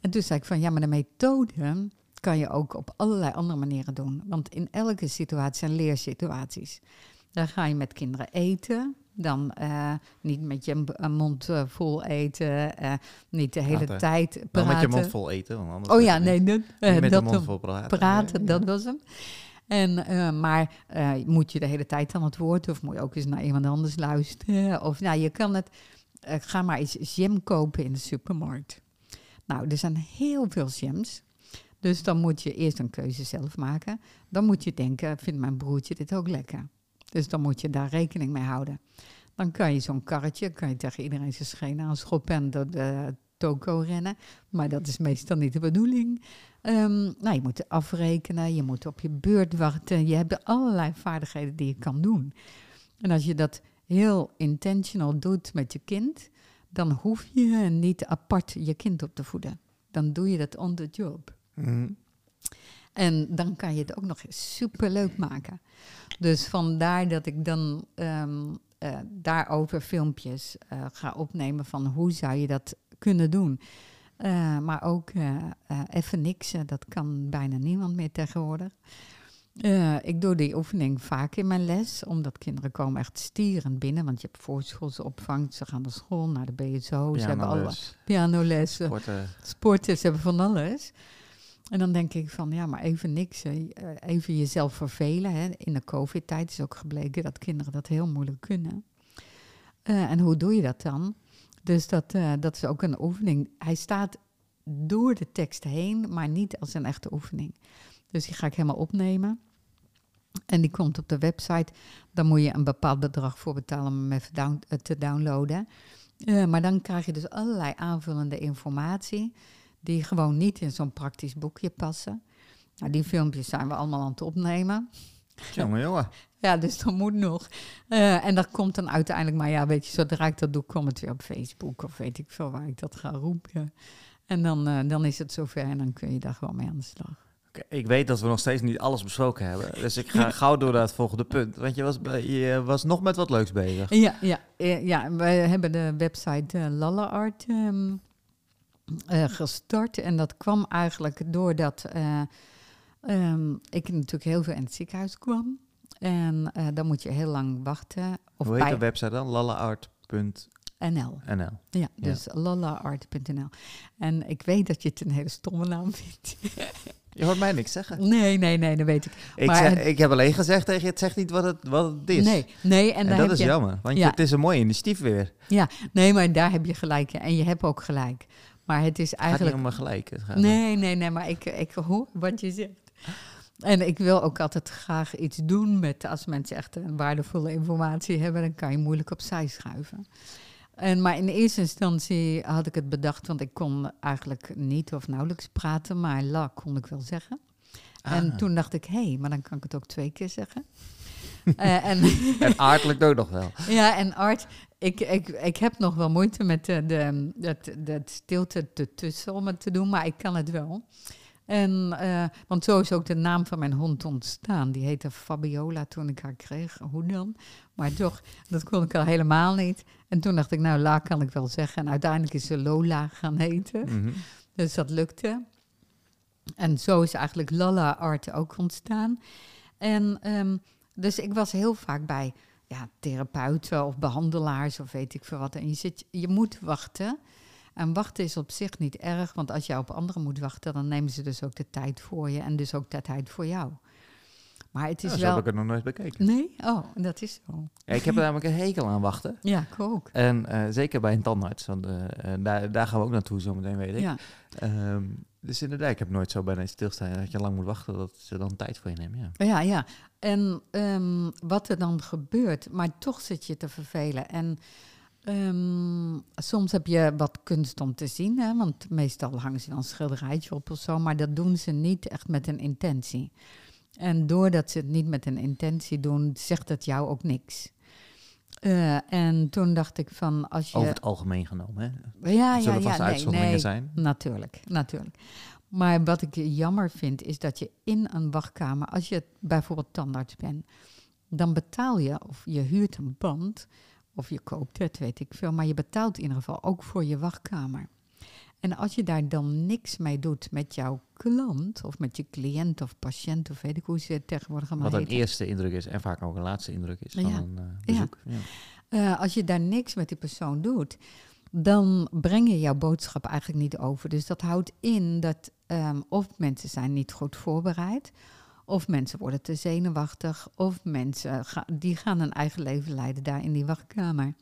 [SPEAKER 2] En toen zei ik van, ja, maar de methode kan je ook op allerlei andere manieren doen. Want in elke situatie zijn leersituaties. Dan ga je met kinderen eten, dan uh, niet met je mond uh, vol eten, uh, niet de hele praten. tijd praten.
[SPEAKER 1] Dan met je mond vol eten. Want anders
[SPEAKER 2] oh ja, nee, dat,
[SPEAKER 1] met
[SPEAKER 2] dat
[SPEAKER 1] de mond vol praten.
[SPEAKER 2] praten
[SPEAKER 1] Ja,
[SPEAKER 2] dat was hem. En, maar moet je de hele tijd aan het woord of moet je ook eens naar iemand anders luisteren? Of nou, je kan het, ga maar eens jam kopen in de supermarkt. Nou, er zijn heel veel jams. Dus dan moet je eerst een keuze zelf maken. Dan moet je denken, vindt mijn broertje dit ook lekker? Dus dan moet je daar rekening mee houden. Dan kan je zo'n karretje, kan je tegen iedereen zijn schenen aanschoppen en door de toko rennen. Maar dat is meestal niet de bedoeling. Um, nou, je moet afrekenen, je moet op je beurt wachten. Je hebt allerlei vaardigheden die je kan doen. En als je dat heel intentional doet met je kind, dan hoef je niet apart je kind op te voeden. Dan doe je dat on the job.
[SPEAKER 1] Mm.
[SPEAKER 2] En dan kan je het ook nog eens superleuk maken. Dus vandaar dat ik dan um, uh, daarover filmpjes uh, ga opnemen van hoe zou je dat kunnen doen. Uh, maar ook even niks, dat kan bijna niemand meer tegenwoordig. ik doe die oefening vaak in mijn les, omdat kinderen komen echt stierend binnen. Want je hebt voorschoolse opvang, ze gaan naar school, naar de BSO, ze hebben alle pianolessen,
[SPEAKER 1] Sporten.
[SPEAKER 2] sporten, ze hebben van alles. En dan denk ik van, ja, maar even niks. Eh, Even jezelf vervelen. Hè. In de COVID-tijd is ook gebleken dat kinderen dat heel moeilijk kunnen. Eh, en hoe doe je dat dan? Dus dat, eh, dat is ook een oefening. Hij staat door de tekst heen, maar niet als een echte oefening. Dus die ga ik helemaal opnemen. En die komt op de website. Dan moet je een bepaald bedrag voor betalen om hem even te downloaden. Maar dan krijg je dus allerlei aanvullende informatie die gewoon niet in zo'n praktisch boekje passen. Nou, die filmpjes zijn we allemaal aan het opnemen.
[SPEAKER 1] Jongen, jongen.
[SPEAKER 2] Ja, dus dat moet nog. Eh, en dat komt dan uiteindelijk, maar ja, weet je, zodra ik dat doe, komt het weer op Facebook of weet ik veel waar ik dat ga roepen. En dan, eh, dan is het zover en dan kun je daar gewoon mee aan de slag.
[SPEAKER 1] Oké, ik weet dat we nog steeds niet alles besproken hebben. Dus ik ga gauw door naar het volgende punt. Want je was, je was nog met wat leuks bezig.
[SPEAKER 2] Ja, ja, eh, ja wij hebben de website eh Lalla Art eh, gestart. En dat kwam eigenlijk doordat eh, ehm, ik natuurlijk heel veel in het ziekenhuis kwam. En eh, dan moet je heel lang wachten. Of
[SPEAKER 1] Hoe heet de website dan? lallaart.nl.
[SPEAKER 2] NL. Ja, dus lallaart.nl. En ik weet dat je het een hele stomme naam vindt.
[SPEAKER 1] Je hoort mij niks zeggen.
[SPEAKER 2] nee, nee, nee, dat weet ik.
[SPEAKER 1] Ik,
[SPEAKER 2] Maar
[SPEAKER 1] zeg, ik heb alleen gezegd tegen je, het zegt niet wat het, wat het is.
[SPEAKER 2] Nee, nee, en,
[SPEAKER 1] En,
[SPEAKER 2] daar
[SPEAKER 1] dat
[SPEAKER 2] heb
[SPEAKER 1] is
[SPEAKER 2] je,
[SPEAKER 1] jammer, want
[SPEAKER 2] Ja.
[SPEAKER 1] het is een mooi initiatief weer.
[SPEAKER 2] Nee, maar daar heb je gelijk. in. En je hebt ook gelijk. Maar het is
[SPEAKER 1] Het
[SPEAKER 2] eigenlijk
[SPEAKER 1] gaat niet gelijk. Het gaat om-
[SPEAKER 2] Nee, nee, nee, maar ik, ik hoor wat je zegt. En ik wil ook altijd graag iets doen met, als mensen echt een waardevolle informatie hebben, dan kan je moeilijk opzij schuiven. En, maar in eerste instantie had ik het bedacht, want ik kon eigenlijk niet of nauwelijks praten, maar la kon ik wel zeggen. En
[SPEAKER 1] Ah.
[SPEAKER 2] toen dacht ik, hé, hey, maar dan kan ik het ook twee keer zeggen. Eh, en
[SPEAKER 1] En aardelijk ook nog wel.
[SPEAKER 2] ja, en Art, ik, ik, ik heb nog wel moeite met de, de, de, de stilte ertussen om het te doen, maar ik kan het wel. En, eh, want zo is ook de naam van mijn hond ontstaan. Die heette Fabiola toen ik haar kreeg. Hoe dan? Maar toch, dat kon ik al helemaal niet. En toen dacht ik, nou, La kan ik wel zeggen. En uiteindelijk is ze Lola gaan heten.
[SPEAKER 1] Mhm.
[SPEAKER 2] Dus dat lukte. En zo is eigenlijk Lala Art ook ontstaan. En ehm, dus ik was heel vaak bij ja, therapeuten of behandelaars of weet ik veel wat. En je, zit, je moet wachten. En wachten is op zich niet erg, want als jij op anderen moet wachten, dan nemen ze dus ook de tijd voor je en dus ook de tijd voor jou. Maar het is
[SPEAKER 1] Ja, zo
[SPEAKER 2] wel.
[SPEAKER 1] heb ik het nog nooit bekeken.
[SPEAKER 2] Nee? Oh, dat is zo.
[SPEAKER 1] Ja, ik heb er namelijk een hekel aan wachten.
[SPEAKER 2] Ja, ik ook.
[SPEAKER 1] En eh, zeker bij een tandarts, want eh, eh, daar, daar gaan we ook naartoe zometeen, weet ik.
[SPEAKER 2] Ja.
[SPEAKER 1] Ehm, dus inderdaad, ik heb nooit zo bij een stilstaan dat je lang moet wachten dat ze dan tijd voor je nemen. Ja.
[SPEAKER 2] Ja, ja. En ehm, wat er dan gebeurt, maar toch zit je te vervelen. En ehm, soms heb je wat kunst om te zien, hè, want meestal hangen ze dan een schilderijtje op of zo, maar dat doen ze niet echt met een intentie. En doordat ze het niet met een intentie doen, zegt het jou ook niks. Eh, en toen dacht ik van, als je...
[SPEAKER 1] Over het algemeen genomen. Hè.
[SPEAKER 2] ja,
[SPEAKER 1] zullen
[SPEAKER 2] ja,
[SPEAKER 1] vast
[SPEAKER 2] ja, nee,
[SPEAKER 1] uitzonderingen
[SPEAKER 2] nee.
[SPEAKER 1] zijn.
[SPEAKER 2] Natuurlijk, natuurlijk. Maar wat ik jammer vind, is dat je in een wachtkamer, als je bijvoorbeeld tandarts bent, dan betaal je, of je huurt een band, of je koopt het, weet ik veel, maar je betaalt in ieder geval ook voor je wachtkamer. En als je daar dan niks mee doet met jouw klant, of met je cliënt of patiënt, of weet ik hoe ze het tegenwoordig allemaal
[SPEAKER 1] Wat een
[SPEAKER 2] heten.
[SPEAKER 1] eerste indruk is en vaak ook een laatste indruk is van
[SPEAKER 2] Ja.
[SPEAKER 1] een eh, bezoek. Ja.
[SPEAKER 2] Eh, als je daar niks met die persoon doet, dan breng je jouw boodschap eigenlijk niet over. Dus dat houdt in dat ehm, of mensen zijn niet goed voorbereid, of mensen worden te zenuwachtig, of mensen ga- die gaan een eigen leven leiden daar in die wachtkamer.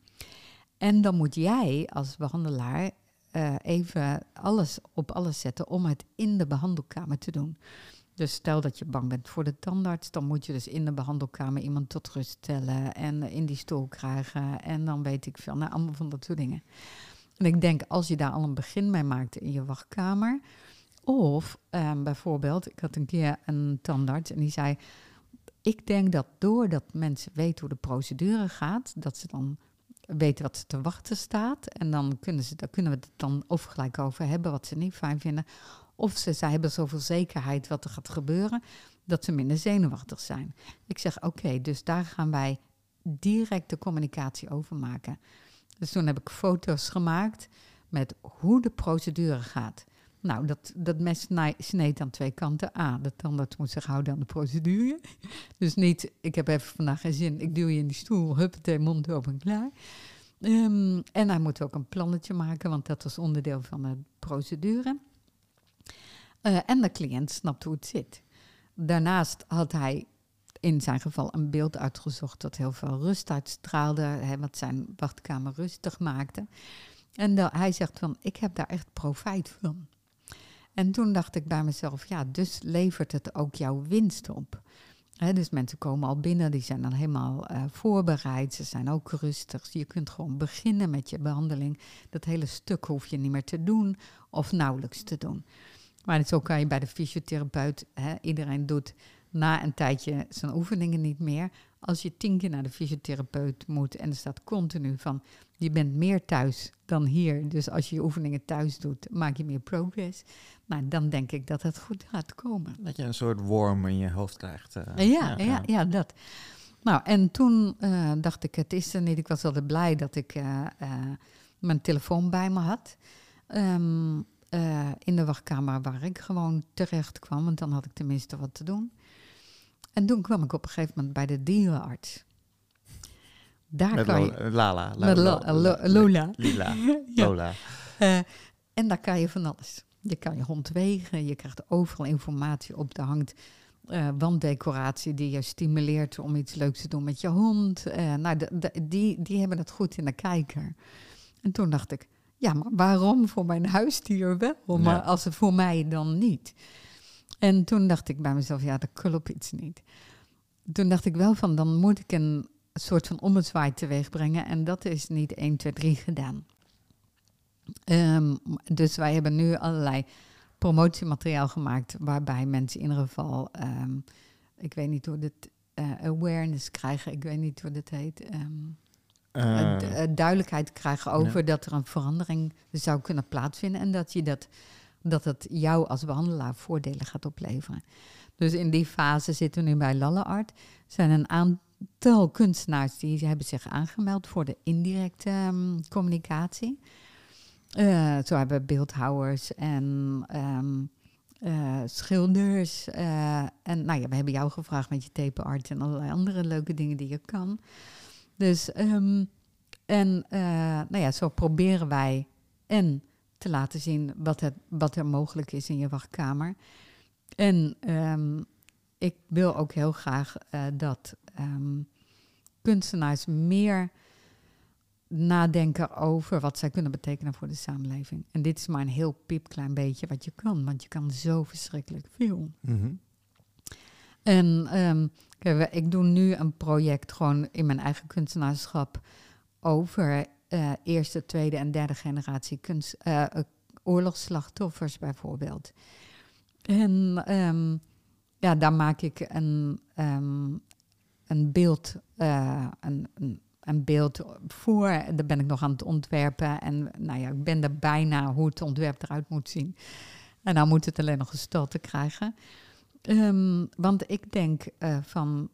[SPEAKER 2] En dan moet jij als behandelaar eh, even alles op alles zetten om het in de behandelkamer te doen. Dus stel dat je bang bent voor de tandarts, dan moet je dus in de behandelkamer iemand tot rust stellen en in die stoel krijgen. En dan weet ik veel, nou, allemaal van dat soort dingen. En ik denk, als je daar al een begin mee maakt in je wachtkamer, of ehm, bijvoorbeeld, ik had een keer een tandarts en die zei, ik denk dat doordat mensen weten hoe de procedure gaat, dat ze dan weten wat ze te wachten staat. En dan kunnen, ze, daar kunnen we het dan of gelijk over hebben, wat ze niet fijn vinden. Of ze, ze hebben zoveel zekerheid wat er gaat gebeuren, dat ze minder zenuwachtig zijn. Ik zeg, oké, dus daar gaan wij direct de communicatie over maken. Dus toen heb ik foto's gemaakt met hoe de procedure gaat. Nou, dat, dat mes sneed aan twee kanten. A, de tandarts moet zich houden aan de procedure. Dus niet, ik heb even vandaag geen zin, ik duw je in die stoel, huppatee, mond open, klaar. Ehm, en hij moet ook een plannetje maken, want dat was onderdeel van de procedure. Eh, en de cliënt snapt hoe het zit. Daarnaast had hij in zijn geval een beeld uitgezocht dat heel veel rust uitstraalde, hè, wat zijn wachtkamer rustig maakte. En hij zegt van, ik heb daar echt profijt van. En toen dacht ik bij mezelf, ja, dus levert het ook jouw winst op. Dus mensen komen al binnen, die zijn dan helemaal eh, voorbereid, ze zijn ook rustig. Je kunt gewoon beginnen met je behandeling. Dat hele stuk hoef je niet meer te doen of nauwelijks te doen. Maar zo kan je bij de fysiotherapeut, iedereen doet na een tijdje zijn oefeningen niet meer. Als je tien keer naar de fysiotherapeut moet en er staat continu van, je bent meer thuis dan hier. Dus als je je oefeningen thuis doet, maak je meer progress. Nou, dan denk ik dat het goed gaat komen.
[SPEAKER 1] Dat je een soort worm in je hoofd krijgt. eh.
[SPEAKER 2] Ja, ja, ja, dat. Nou, en toen eh, dacht ik, het is er niet. Ik was altijd blij dat ik eh, mijn telefoon bij me had. Ehm, eh, in de wachtkamer waar ik gewoon terecht kwam, want dan had ik tenminste wat te doen. En toen kwam ik op een gegeven moment bij de dierenarts. Daar
[SPEAKER 1] Met
[SPEAKER 2] kan je,
[SPEAKER 1] eh, Lala.
[SPEAKER 2] Lola.
[SPEAKER 1] Lila. Lola.
[SPEAKER 2] Eh, en daar kan je van alles. Je kan je hond wegen, je krijgt overal informatie op. Er hangt eh, wanddecoratie die je stimuleert om iets leuks te doen met je hond. Nou, de- de- die, die hebben het goed in de kijker. En toen dacht ik, ja, maar waarom voor mijn huisdier wel, maar
[SPEAKER 1] Ja.
[SPEAKER 2] als het voor mij dan niet? En toen dacht ik bij mezelf, ja, dat klopt iets niet. Toen dacht ik wel van, dan moet ik een soort van ommezwaai teweeg brengen. En dat is niet 1, 2, 3 gedaan. Ehm, dus wij hebben nu allerlei promotiemateriaal gemaakt waarbij mensen in ieder geval, ehm, ik weet niet hoe dit eh, awareness krijgen, ik weet niet hoe dit heet, ehm,
[SPEAKER 1] Eh,
[SPEAKER 2] eh, duidelijkheid krijgen over dat er een verandering zou kunnen plaatsvinden en dat je dat, dat het jou als behandelaar voordelen gaat opleveren. Dus in die fase zitten we nu bij Lalleart. Er zijn een aantal kunstenaars die hebben zich aangemeld voor de indirecte ehm, communicatie. Eh, zo hebben we beeldhouwers en eh, schilders. eh, en nou ja, we hebben jou gevraagd met je tape-art en allerlei andere leuke dingen die je kan. Dus, ehm, en nou ja, zo proberen wij en te laten zien wat, het, wat er mogelijk is in je wachtkamer. En ehm, ik wil ook heel graag eh, dat ehm, kunstenaars meer nadenken over wat zij kunnen betekenen voor de samenleving. En dit is maar een heel piepklein beetje wat je kan, want je kan zo verschrikkelijk veel.
[SPEAKER 1] mhm.
[SPEAKER 2] En ehm, ik doe nu een project gewoon in mijn eigen kunstenaarschap over eh, eerste, tweede en derde generatie eh, eh, oorlogsslachtoffers bijvoorbeeld. En ehm, ja, daar maak ik een, ehm, een beeld, een, een, beeld voor. Daar ben ik nog aan het ontwerpen. En nou ja, ik ben er bijna hoe het ontwerp eruit moet zien. En nou moet het alleen nog gestalte krijgen. Ehm, want ik denk van,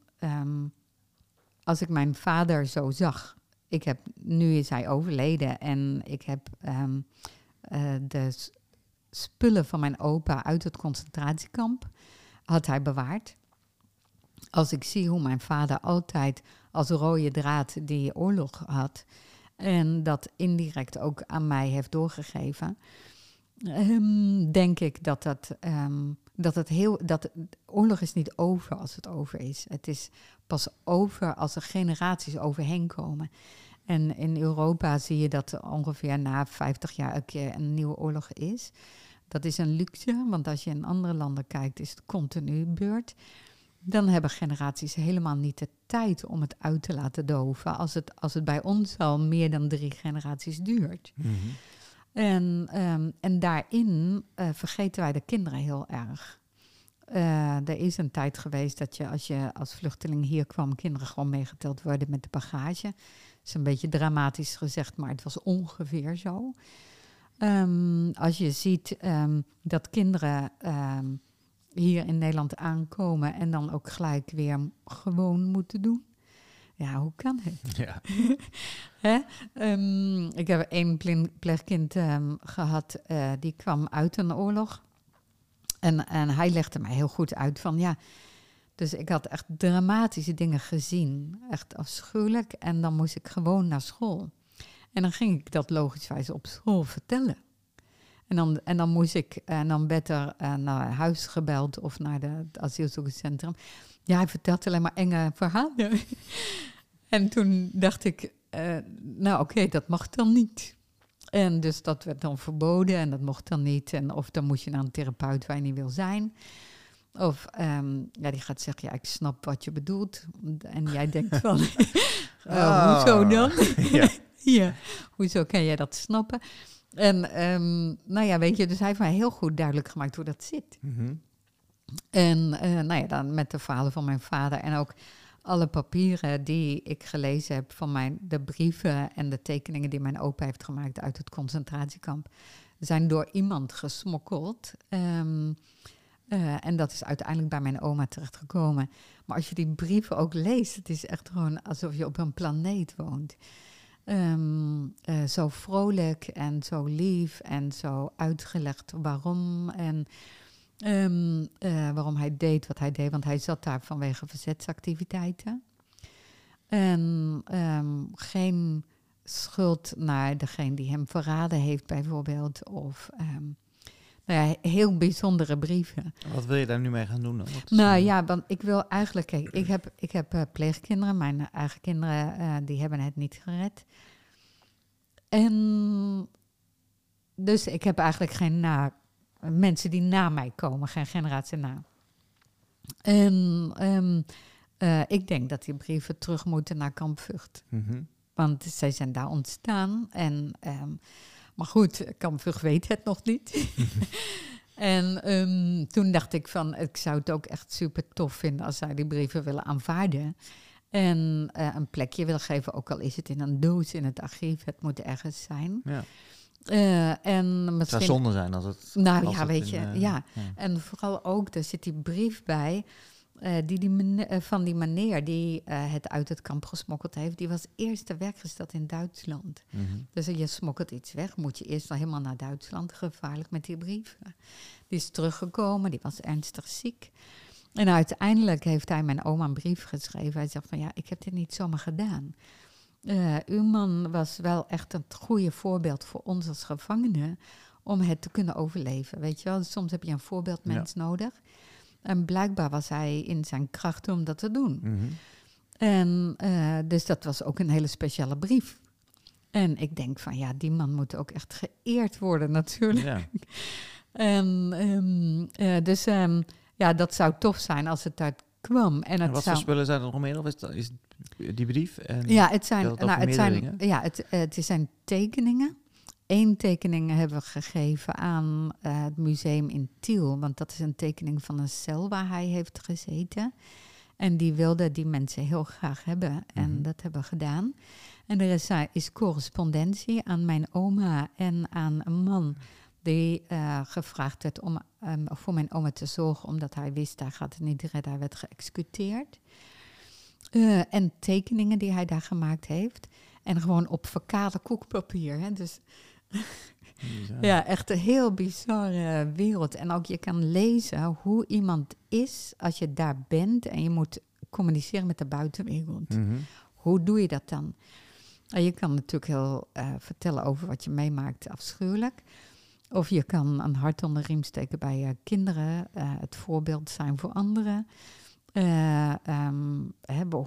[SPEAKER 2] als ik mijn vader zo zag, ik heb, nu is hij overleden en ik heb um, uh, de spullen van mijn opa uit het concentratiekamp, had hij bewaard. Als ik zie hoe mijn vader altijd als rode draad die oorlog had en dat indirect ook aan mij heeft doorgegeven, um, denk ik dat dat, um, dat het heel. dat oorlog is niet over als het over is. Het is pas over als er generaties overheen komen. En in Europa zie je dat ongeveer na 50 jaar een keer een nieuwe oorlog is. Dat is een luxe, want als je in andere landen kijkt, is het continu beurt. Dan hebben generaties helemaal niet de tijd om het uit te laten doven. Als het, als het bij ons al meer dan drie generaties duurt.
[SPEAKER 1] Mhm.
[SPEAKER 2] En, um, en daarin uh, vergeten wij de kinderen heel erg. Uh, er is een tijd geweest dat je als je als vluchteling hier kwam, kinderen gewoon meegeteld worden met de bagage. Dat is een beetje dramatisch gezegd, maar het was ongeveer zo. Um, als je ziet um, dat kinderen hier in Nederland aankomen en dan ook gelijk weer gewoon moeten doen. Ja, hoe kan het?
[SPEAKER 1] Ja.
[SPEAKER 2] Hè? Um, ik heb één pleegkind um, gehad, uh, die kwam uit een oorlog. En, en hij legde mij heel goed uit van ja. Dus ik had echt dramatische dingen gezien. Echt afschuwelijk. En dan moest ik gewoon naar school. En dan ging ik dat logischwijs op school vertellen. En dan, en dan moest ik, en dan werd er uh, naar huis gebeld of naar de, het asielzoekerscentrum. Ja, hij vertelt alleen maar enge verhalen. en toen dacht ik, uh, nou oké, okay, dat mag dan niet. En dus dat werd dan verboden en dat mocht dan niet. En of dan moet je naar een therapeut waar je niet wil zijn. Of um, ja, die gaat zeggen, ja, ik snap wat je bedoelt. En jij denkt van, uh, oh. hoezo dan?
[SPEAKER 1] ja.
[SPEAKER 2] ja, hoezo kan jij dat snappen? En um, nou ja, weet je, dus hij heeft mij heel goed duidelijk gemaakt hoe dat zit.
[SPEAKER 1] Mm -hmm.
[SPEAKER 2] En uh, nou ja, dan met de verhalen van mijn vader en ook alle papieren die ik gelezen heb van mijn, de brieven en de tekeningen die mijn opa heeft gemaakt uit het concentratiekamp, zijn door iemand gesmokkeld. Um, uh, en dat is uiteindelijk bij mijn oma terechtgekomen. Maar als je die brieven ook leest, het is echt gewoon alsof je op een planeet woont. Um, uh, zo vrolijk en zo lief en zo uitgelegd waarom en um, uh, waarom hij deed wat hij deed. Want hij zat daar vanwege verzetsactiviteiten. En um, geen schuld naar degene die hem verraden heeft, bijvoorbeeld. Of nou ja, heel bijzondere brieven.
[SPEAKER 1] Wat wil je daar nu mee gaan doen? Dan?
[SPEAKER 2] Nou ja, want ik wil eigenlijk, kijk, ik heb, ik heb uh, pleegkinderen, mijn eigen kinderen, uh, die hebben het niet gered. En dus ik heb eigenlijk geen na, mensen die na mij komen, geen generatie na. En um, uh, ik denk dat die brieven terug moeten naar Kamp Vught.
[SPEAKER 1] Mm -hmm.
[SPEAKER 2] Want zij zijn daar ontstaan. En, um, maar goed, Kamp Vught weet het nog niet. en um, toen dacht ik van, ik zou het ook echt super tof vinden als zij die brieven willen aanvaarden. En uh, een plekje willen geven, ook al is het in een doos in het archief, het moet ergens zijn.
[SPEAKER 1] Ja.
[SPEAKER 2] Uh, en misschien,
[SPEAKER 1] het zou zonde zijn als het.
[SPEAKER 2] Nou
[SPEAKER 1] als
[SPEAKER 2] ja,
[SPEAKER 1] het
[SPEAKER 2] weet
[SPEAKER 1] in,
[SPEAKER 2] je,
[SPEAKER 1] uh,
[SPEAKER 2] ja.
[SPEAKER 1] ja.
[SPEAKER 2] En vooral ook, er zit die brief bij. Uh, die, die meneer, van die meneer die het uit het kamp gesmokkeld heeft, die was eerst ter werkgesteld in Duitsland.
[SPEAKER 1] Mm -hmm.
[SPEAKER 2] Dus je smokkelt iets weg, moet je eerst wel helemaal naar Duitsland, gevaarlijk met die brief. Die is teruggekomen, die was ernstig ziek. En uiteindelijk heeft hij mijn oma een brief geschreven. Hij zegt van ja, ik heb dit niet zomaar gedaan. Uh, uw man was wel echt een goede voorbeeld voor ons als gevangenen om het te kunnen overleven. Weet je wel, soms heb je een voorbeeldmens ja. nodig. En blijkbaar was hij in zijn kracht om dat te doen.
[SPEAKER 1] Mm -hmm.
[SPEAKER 2] En uh, dus dat was ook een hele speciale brief. En ik denk van ja, die man moet ook echt geëerd worden natuurlijk.
[SPEAKER 1] Ja.
[SPEAKER 2] en um, uh, dus um, ja, dat zou tof zijn als het uit kwam. En, het
[SPEAKER 1] en wat
[SPEAKER 2] zou...
[SPEAKER 1] voor spullen zijn er nog meer? Of is, dat, is die brief? En
[SPEAKER 2] ja, het zijn,
[SPEAKER 1] het,
[SPEAKER 2] nou, het zijn, ja, het, het zijn tekeningen. Eén tekening hebben we gegeven aan uh, het museum in Tiel. Want dat is een tekening van een cel waar hij heeft gezeten. En die wilden die mensen heel graag hebben. En
[SPEAKER 1] Mhm.
[SPEAKER 2] dat hebben we gedaan. En er is, uh, is correspondentie aan mijn oma en aan een man die eh, gevraagd werd om ehm, voor mijn oma te zorgen, omdat hij wist hij gaat het niet redden, hij werd geëxecuteerd. Eh, en tekeningen die hij daar gemaakt heeft. En gewoon op verkade koekpapier. Hè? Dus ja, echt een heel bizarre wereld. En ook je kan lezen hoe iemand is als je daar bent en je moet communiceren met de buitenwereld.
[SPEAKER 1] Mhm.
[SPEAKER 2] Hoe doe je dat dan? En je kan natuurlijk heel eh, vertellen over wat je meemaakt, afschuwelijk. Of je kan een hart onder de riem steken bij je kinderen, eh, het voorbeeld zijn voor anderen. Eh, ehm,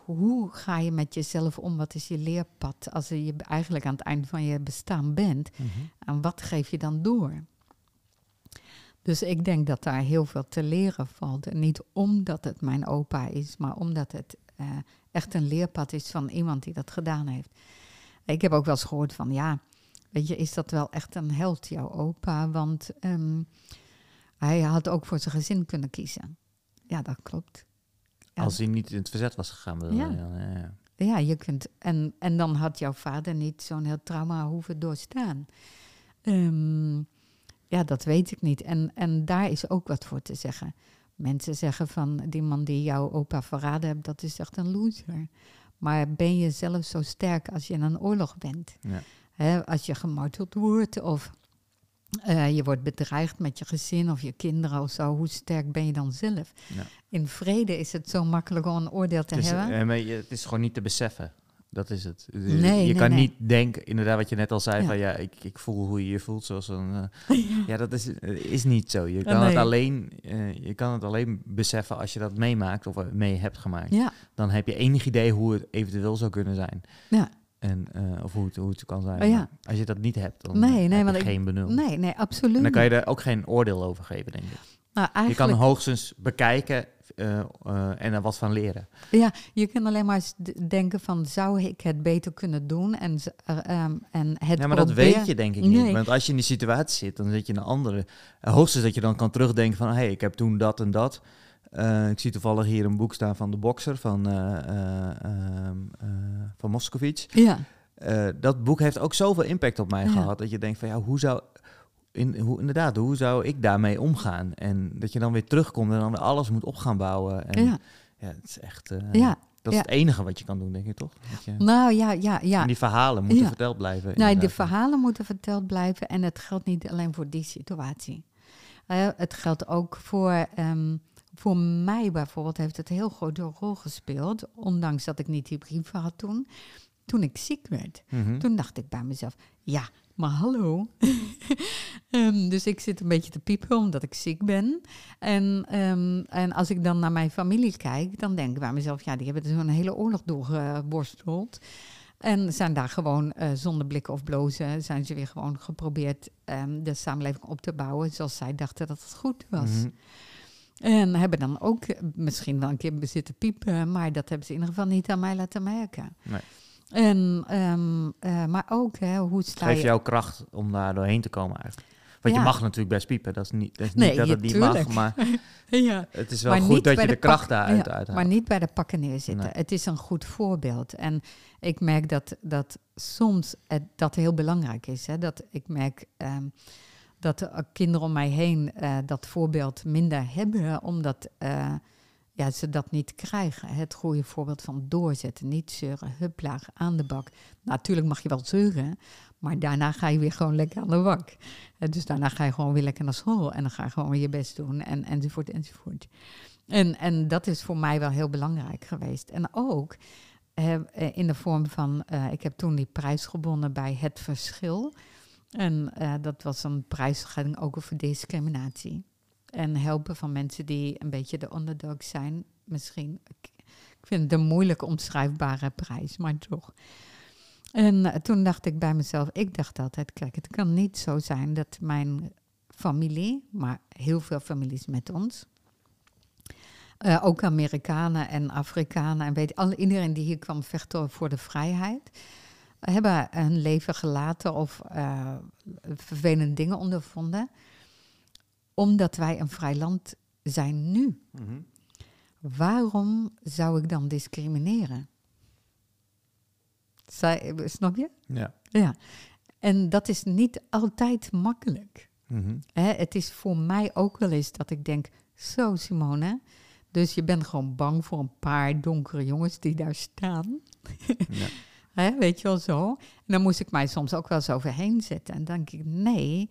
[SPEAKER 2] hoe ga je met jezelf om? Wat is je leerpad als je eigenlijk aan het eind van je bestaan bent?
[SPEAKER 1] Mhm.
[SPEAKER 2] En wat geef je dan door? Dus ik denk dat daar heel veel te leren valt. En niet omdat het mijn opa is, maar omdat het eh, echt een leerpad is van iemand die dat gedaan heeft. Ik heb ook wel eens gehoord van, ja, weet je, is dat wel echt een held, jouw opa? Want ehm, hij had ook voor zijn gezin kunnen kiezen. Ja, dat klopt. Ja.
[SPEAKER 1] Als hij niet in het verzet was gegaan. bedoel
[SPEAKER 2] Ja.
[SPEAKER 1] je ja. Ja,
[SPEAKER 2] je kunt. En, en dan had jouw vader niet zo'n heel trauma hoeven doorstaan. Ehm, ja, dat weet ik niet. En, en daar is ook wat voor te zeggen. Mensen zeggen van die man die jouw opa verraden hebt, dat is echt een loser. Maar ben je zelf zo sterk als je in een oorlog bent?
[SPEAKER 1] Ja.
[SPEAKER 2] Hè, als je gemarteld wordt of eh, je wordt bedreigd met je gezin of je kinderen of zo, hoe sterk ben je dan zelf?
[SPEAKER 1] Ja.
[SPEAKER 2] In vrede is het zo makkelijk om een oordeel te
[SPEAKER 1] Het, is,
[SPEAKER 2] hebben.
[SPEAKER 1] eh, het is gewoon niet te beseffen. Dat is het. Dus
[SPEAKER 2] Nee,
[SPEAKER 1] je
[SPEAKER 2] nee,
[SPEAKER 1] kan
[SPEAKER 2] nee.
[SPEAKER 1] niet denken, inderdaad wat je net al zei,
[SPEAKER 2] Ja.
[SPEAKER 1] van ja, ik, ik voel hoe je je voelt zoals een... eh, ja, dat is, is niet zo. Je kan, het alleen, je kan het alleen beseffen als je dat meemaakt of mee hebt gemaakt.
[SPEAKER 2] Ja,
[SPEAKER 1] Dan heb je enig idee hoe het eventueel zou kunnen zijn.
[SPEAKER 2] ja.
[SPEAKER 1] En, eh, of hoe het, hoe het kan zijn.
[SPEAKER 2] Oh, ja.
[SPEAKER 1] Als je dat niet hebt, dan
[SPEAKER 2] Nee, nee,
[SPEAKER 1] heb je geen benul.
[SPEAKER 2] Nee, nee, absoluut.
[SPEAKER 1] En dan kan je er ook geen oordeel over geven, denk ik.
[SPEAKER 2] Nou,
[SPEAKER 1] Je kan hoogstens bekijken eh, eh, en er wat van leren.
[SPEAKER 2] ja, je kan alleen maar denken van, zou ik het beter kunnen doen? En, ehm, en het
[SPEAKER 1] Ja, maar dat weet je denk ik niet.
[SPEAKER 2] Nee.
[SPEAKER 1] Want als je in die situatie zit, dan zit je in een andere. hoogstens dat je dan kan terugdenken van... hé, hey, ik heb toen dat en dat. Eh, ik zie toevallig hier een boek staan van de bokser van, eh eh, ehm, eh, van Moscovic.
[SPEAKER 2] Ja,
[SPEAKER 1] dat boek heeft ook zoveel impact op mij
[SPEAKER 2] Ja.
[SPEAKER 1] gehad... dat je denkt van ja, hoe zou... In, hoe, inderdaad, hoe zou ik daarmee omgaan? En dat je dan weer terugkomt en dan weer alles moet op gaan bouwen. En,
[SPEAKER 2] ja,
[SPEAKER 1] ja, het is echt...
[SPEAKER 2] ja.
[SPEAKER 1] Dat is
[SPEAKER 2] ja.
[SPEAKER 1] het enige wat je kan doen, denk ik, toch? Je,
[SPEAKER 2] Nou ja, ja, ja.
[SPEAKER 1] En die verhalen moeten
[SPEAKER 2] Ja.
[SPEAKER 1] verteld blijven.
[SPEAKER 2] Nou, de
[SPEAKER 1] inderdaad.
[SPEAKER 2] verhalen moeten verteld blijven en het geldt niet alleen voor die situatie. Het geldt ook voor, ehm, voor mij bijvoorbeeld, heeft het een heel grote rol gespeeld, ondanks dat ik niet die brieven had toen. Toen ik ziek werd,
[SPEAKER 1] Mhm.
[SPEAKER 2] toen dacht ik bij mezelf, ja, maar hallo. Ehm, dus ik zit een beetje te piepen omdat ik ziek ben. En, ehm, en als ik dan naar mijn familie kijk, dan denk ik bij mezelf, ja, die hebben zo'n hele oorlog doorgeworsteld. En zijn daar gewoon eh, zonder blikken of blozen, zijn ze weer gewoon geprobeerd ehm, de samenleving op te bouwen zoals zij dachten dat het goed was.
[SPEAKER 1] Mhm.
[SPEAKER 2] En hebben dan ook eh, misschien wel een keer zitten piepen, maar dat hebben ze in ieder geval niet aan mij laten merken.
[SPEAKER 1] Nee.
[SPEAKER 2] En, eh, maar ook, hè, hoe sta je...
[SPEAKER 1] jou kracht om daar doorheen te komen eigenlijk. Want je mag natuurlijk best piepen. Dat is niet, dat is
[SPEAKER 2] Nee,
[SPEAKER 1] niet dat het niet
[SPEAKER 2] tuurlijk.
[SPEAKER 1] mag, maar
[SPEAKER 2] Ja.
[SPEAKER 1] het is wel
[SPEAKER 2] Maar
[SPEAKER 1] goed dat je de,
[SPEAKER 2] de
[SPEAKER 1] kracht daaruit
[SPEAKER 2] ja,
[SPEAKER 1] uithaalt.
[SPEAKER 2] Maar niet bij de pakken neerzitten.
[SPEAKER 1] Nee.
[SPEAKER 2] Het is een goed voorbeeld. En ik merk dat, dat soms het, dat heel belangrijk is. Hè? Dat ik merk ehm, dat de kinderen om mij heen eh, dat voorbeeld minder hebben, omdat eh, ja, ze dat niet krijgen. Het goede voorbeeld van doorzetten, niet zeuren, huplaag aan de bak. Natuurlijk mag je wel zeuren, maar daarna ga je weer gewoon lekker aan de bak. Dus daarna ga je gewoon weer lekker naar school en dan ga je gewoon weer je best doen en, enzovoort enzovoort. En, en dat is voor mij wel heel belangrijk geweest. En ook eh, in de vorm van, ik heb toen die prijs gewonnen bij Het Verschil. En eh, dat was een prijs ging ook over discriminatie. En helpen van mensen die een beetje de underdog zijn. Misschien, ik, ik vind het een moeilijk omschrijfbare prijs, maar toch. En eh, toen dacht ik bij mezelf, ik dacht altijd, kijk, het kan niet zo zijn dat mijn familie, maar heel veel families met ons, eh, ook Amerikanen en Afrikanen en weet al iedereen die hier kwam vechten voor de vrijheid, hebben hun leven gelaten of eh, vervelende dingen ondervonden, omdat wij een vrij land zijn nu.
[SPEAKER 1] Mhm.
[SPEAKER 2] Waarom zou ik dan discrimineren? Zij, snap je?
[SPEAKER 1] Ja.
[SPEAKER 2] Ja. En dat is niet altijd makkelijk.
[SPEAKER 1] Mhm.
[SPEAKER 2] Hè, het is voor mij ook wel eens dat ik denk, zo Simone. Dus je bent gewoon bang voor een paar donkere jongens die daar staan.
[SPEAKER 1] Ja.
[SPEAKER 2] Hè, weet je wel zo. En dan moest ik mij soms ook wel eens overheen zetten. En dan denk ik, nee,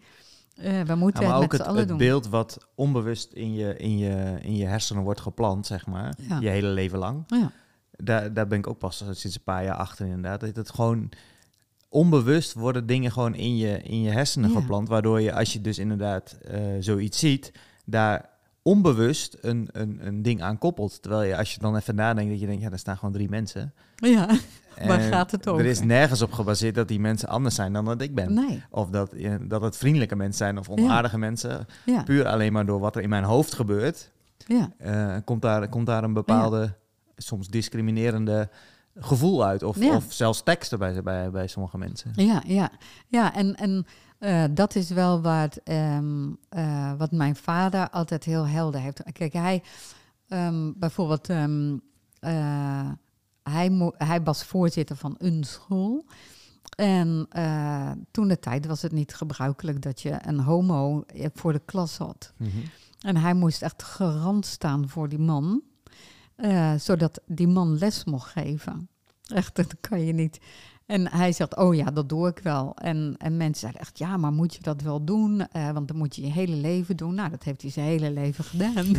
[SPEAKER 2] eh, we moeten
[SPEAKER 1] Ja, maar
[SPEAKER 2] het
[SPEAKER 1] ook
[SPEAKER 2] met
[SPEAKER 1] het, het
[SPEAKER 2] doen.
[SPEAKER 1] beeld wat onbewust in je, in, je, in je hersenen wordt geplant, zeg maar,
[SPEAKER 2] Ja.
[SPEAKER 1] je hele leven lang.
[SPEAKER 2] Ja.
[SPEAKER 1] Daar, daar ben ik ook pas sinds een paar jaar achter inderdaad. Dat het gewoon onbewust worden dingen gewoon in je, in je hersenen geplant. Waardoor je, als je dus inderdaad eh, zoiets ziet, daar onbewust een, een, een ding aan koppelt. Terwijl je, als je dan even nadenkt, dat je denkt, ja, daar staan gewoon drie mensen.
[SPEAKER 2] ja, waar gaat het over?
[SPEAKER 1] Er is nergens op gebaseerd dat die mensen anders zijn dan dat ik ben.
[SPEAKER 2] Nee,
[SPEAKER 1] Of dat, eh, dat het vriendelijke mensen zijn of onaardige mensen.
[SPEAKER 2] ja,
[SPEAKER 1] Puur alleen maar door wat er in mijn hoofd gebeurt,
[SPEAKER 2] ja,
[SPEAKER 1] eh, komt, daar, komt daar een bepaalde, soms discriminerende gevoel uit. Of, of zelfs teksten bij, bij, bij sommige mensen.
[SPEAKER 2] ja, ja. Ja, en, en eh, dat is wel wat, ehm, eh, wat mijn vader altijd heel helder heeft. Kijk, hij ehm, bijvoorbeeld, ehm, eh, hij, hij was voorzitter van een school. En toen de tijd was het niet gebruikelijk dat je een homo voor de klas had.
[SPEAKER 1] Mhm.
[SPEAKER 2] En hij moest echt garant staan voor die man, zodat die man les mocht geven. Echt, dat kan je niet. En hij zegt, oh ja, dat doe ik wel. En, en mensen zeiden echt, ja, maar moet je dat wel doen? Eh, want dan moet je je hele leven doen. Nou, dat heeft hij zijn hele leven gedaan.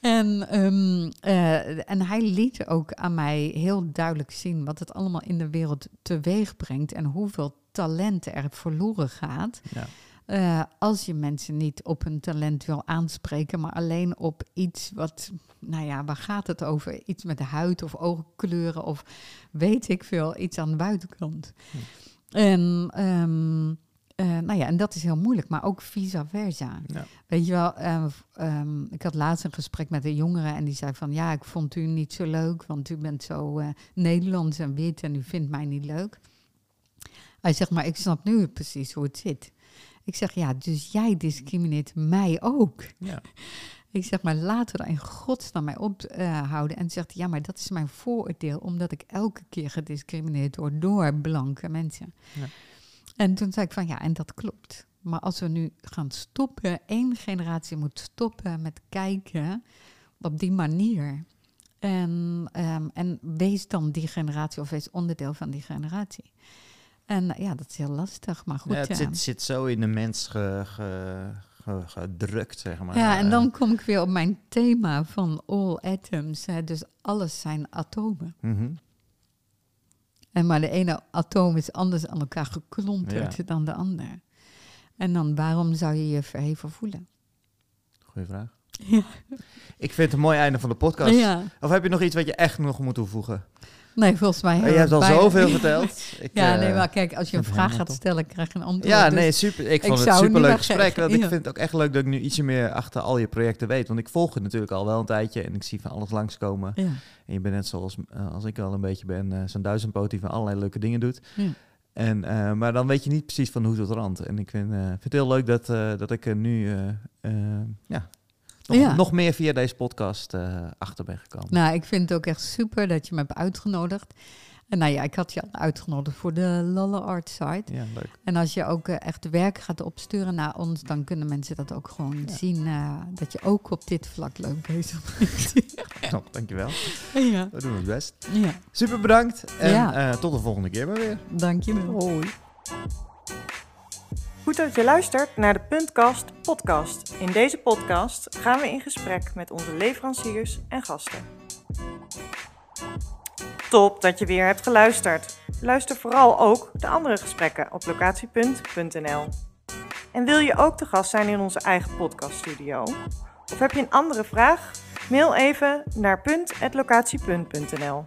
[SPEAKER 2] en, ehm, eh, en hij liet ook aan mij heel duidelijk zien wat het allemaal in de wereld teweeg brengt en hoeveel talent er verloren gaat.
[SPEAKER 1] Ja.
[SPEAKER 2] Eh, als je mensen niet op hun talent wil aanspreken, maar alleen op iets wat, nou ja, waar gaat het over? Iets met de huid of oogkleuren of weet ik veel, iets aan de buitenkant.
[SPEAKER 1] Hm.
[SPEAKER 2] En, ehm, eh, nou ja, en dat is heel moeilijk, maar ook vice versa.
[SPEAKER 1] Ja.
[SPEAKER 2] Weet je wel, eh, v- ehm, ik had laatst een gesprek met een jongere en die zei van, ja, ik vond u niet zo leuk, want u bent zo eh, Nederlands en wit en u vindt mij niet leuk. Hij zegt, maar ik snap nu precies hoe het zit. Ik zeg, ja, dus jij discrimineert mij ook.
[SPEAKER 1] Ja.
[SPEAKER 2] Ik zeg, maar laten we in godsnaam mij ophouden. en zegt, ja, maar dat is mijn vooroordeel, omdat ik elke keer gediscrimineerd word door blanke mensen.
[SPEAKER 1] Ja.
[SPEAKER 2] En toen zei ik van, ja, en dat klopt. Maar als we nu gaan stoppen, één generatie moet stoppen met kijken op die manier. En, ehm, en wees dan die generatie of wees onderdeel van die generatie. En ja, dat is heel lastig, maar goed.
[SPEAKER 1] Ja, het
[SPEAKER 2] ja.
[SPEAKER 1] zit, zit zo in de mens ge, ge- ge- gedrukt, zeg maar.
[SPEAKER 2] Ja, en
[SPEAKER 1] Eh,
[SPEAKER 2] dan kom ik weer op mijn thema van all atoms. Hè, dus alles zijn atomen.
[SPEAKER 1] mhm.
[SPEAKER 2] En maar de ene atoom is anders aan elkaar geklonterd
[SPEAKER 1] Ja.
[SPEAKER 2] dan de ander. En dan waarom zou je je verheven voelen?
[SPEAKER 1] Goeie vraag.
[SPEAKER 2] Ja.
[SPEAKER 1] Ik vind het een mooi einde van de podcast.
[SPEAKER 2] Ja.
[SPEAKER 1] Of heb je nog iets wat je echt nog moet toevoegen?
[SPEAKER 2] Nee, volgens mij...
[SPEAKER 1] Oh,
[SPEAKER 2] heel
[SPEAKER 1] je hebt al
[SPEAKER 2] bijna-
[SPEAKER 1] zoveel verteld. Ik,
[SPEAKER 2] Ja,
[SPEAKER 1] eh,
[SPEAKER 2] nee, maar kijk, als je een
[SPEAKER 1] het
[SPEAKER 2] vraag gaat stellen, krijg je een antwoord.
[SPEAKER 1] Ja,
[SPEAKER 2] Dus-
[SPEAKER 1] nee, super. Ik
[SPEAKER 2] ik
[SPEAKER 1] vond het
[SPEAKER 2] het
[SPEAKER 1] superleuk
[SPEAKER 2] niet
[SPEAKER 1] gesprek. Want ik vind het ook echt leuk dat ik nu ietsje meer achter al je projecten weet. Want ik volg je natuurlijk al wel een tijdje en ik zie van alles langskomen.
[SPEAKER 2] Ja,
[SPEAKER 1] En je bent net zoals eh, als ik wel een beetje ben, eh, zo'n duizendpoot die van allerlei leuke dingen doet.
[SPEAKER 2] ja.
[SPEAKER 1] En, eh, maar dan weet je niet precies van hoe tot rand. En ik vind, eh, vind het heel leuk dat, eh, dat ik er nu eh, eh, ja, nog,
[SPEAKER 2] Ja.
[SPEAKER 1] nog meer via deze podcast eh, achter ben gekomen.
[SPEAKER 2] Nou, ik vind het ook echt super dat je me hebt uitgenodigd. En nou ja, ik had je al uitgenodigd voor de Lalle Art Site.
[SPEAKER 1] Ja, leuk.
[SPEAKER 2] En als je ook eh, echt werk gaat opsturen naar ons, dan kunnen mensen dat ook gewoon
[SPEAKER 1] Ja.
[SPEAKER 2] zien. eh, dat je ook op dit vlak leuk bezig bent.
[SPEAKER 1] Nou, dankjewel.
[SPEAKER 2] ja.
[SPEAKER 1] We doen ons best.
[SPEAKER 2] ja,
[SPEAKER 1] Super bedankt. En
[SPEAKER 2] Ja.
[SPEAKER 1] tot de volgende keer maar weer.
[SPEAKER 2] dankjewel.
[SPEAKER 1] Hoi.
[SPEAKER 3] Goed dat je luistert naar de Puntkast podcast. In deze podcast gaan we in gesprek met onze leveranciers en gasten. Top dat je weer hebt geluisterd. Luister vooral ook de andere gesprekken op locatiepunt.nl. En wil je ook te gast zijn in onze eigen podcaststudio? Of heb je een andere vraag? Mail even naar punt.locatie.nl.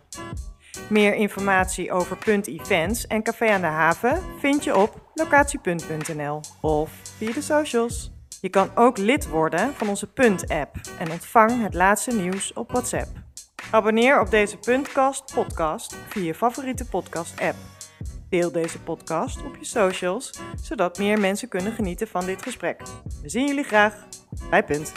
[SPEAKER 3] Meer informatie over Punt Events en Café aan de Haven vind je op locatiepunt.nl of via de socials. Je kan ook lid worden van onze Punt-app en ontvang het laatste nieuws op WhatsApp. Abonneer op deze Puntkast podcast via je favoriete podcast-app. Deel deze podcast op je socials, zodat meer mensen kunnen genieten van dit gesprek. We zien jullie graag bij Punt.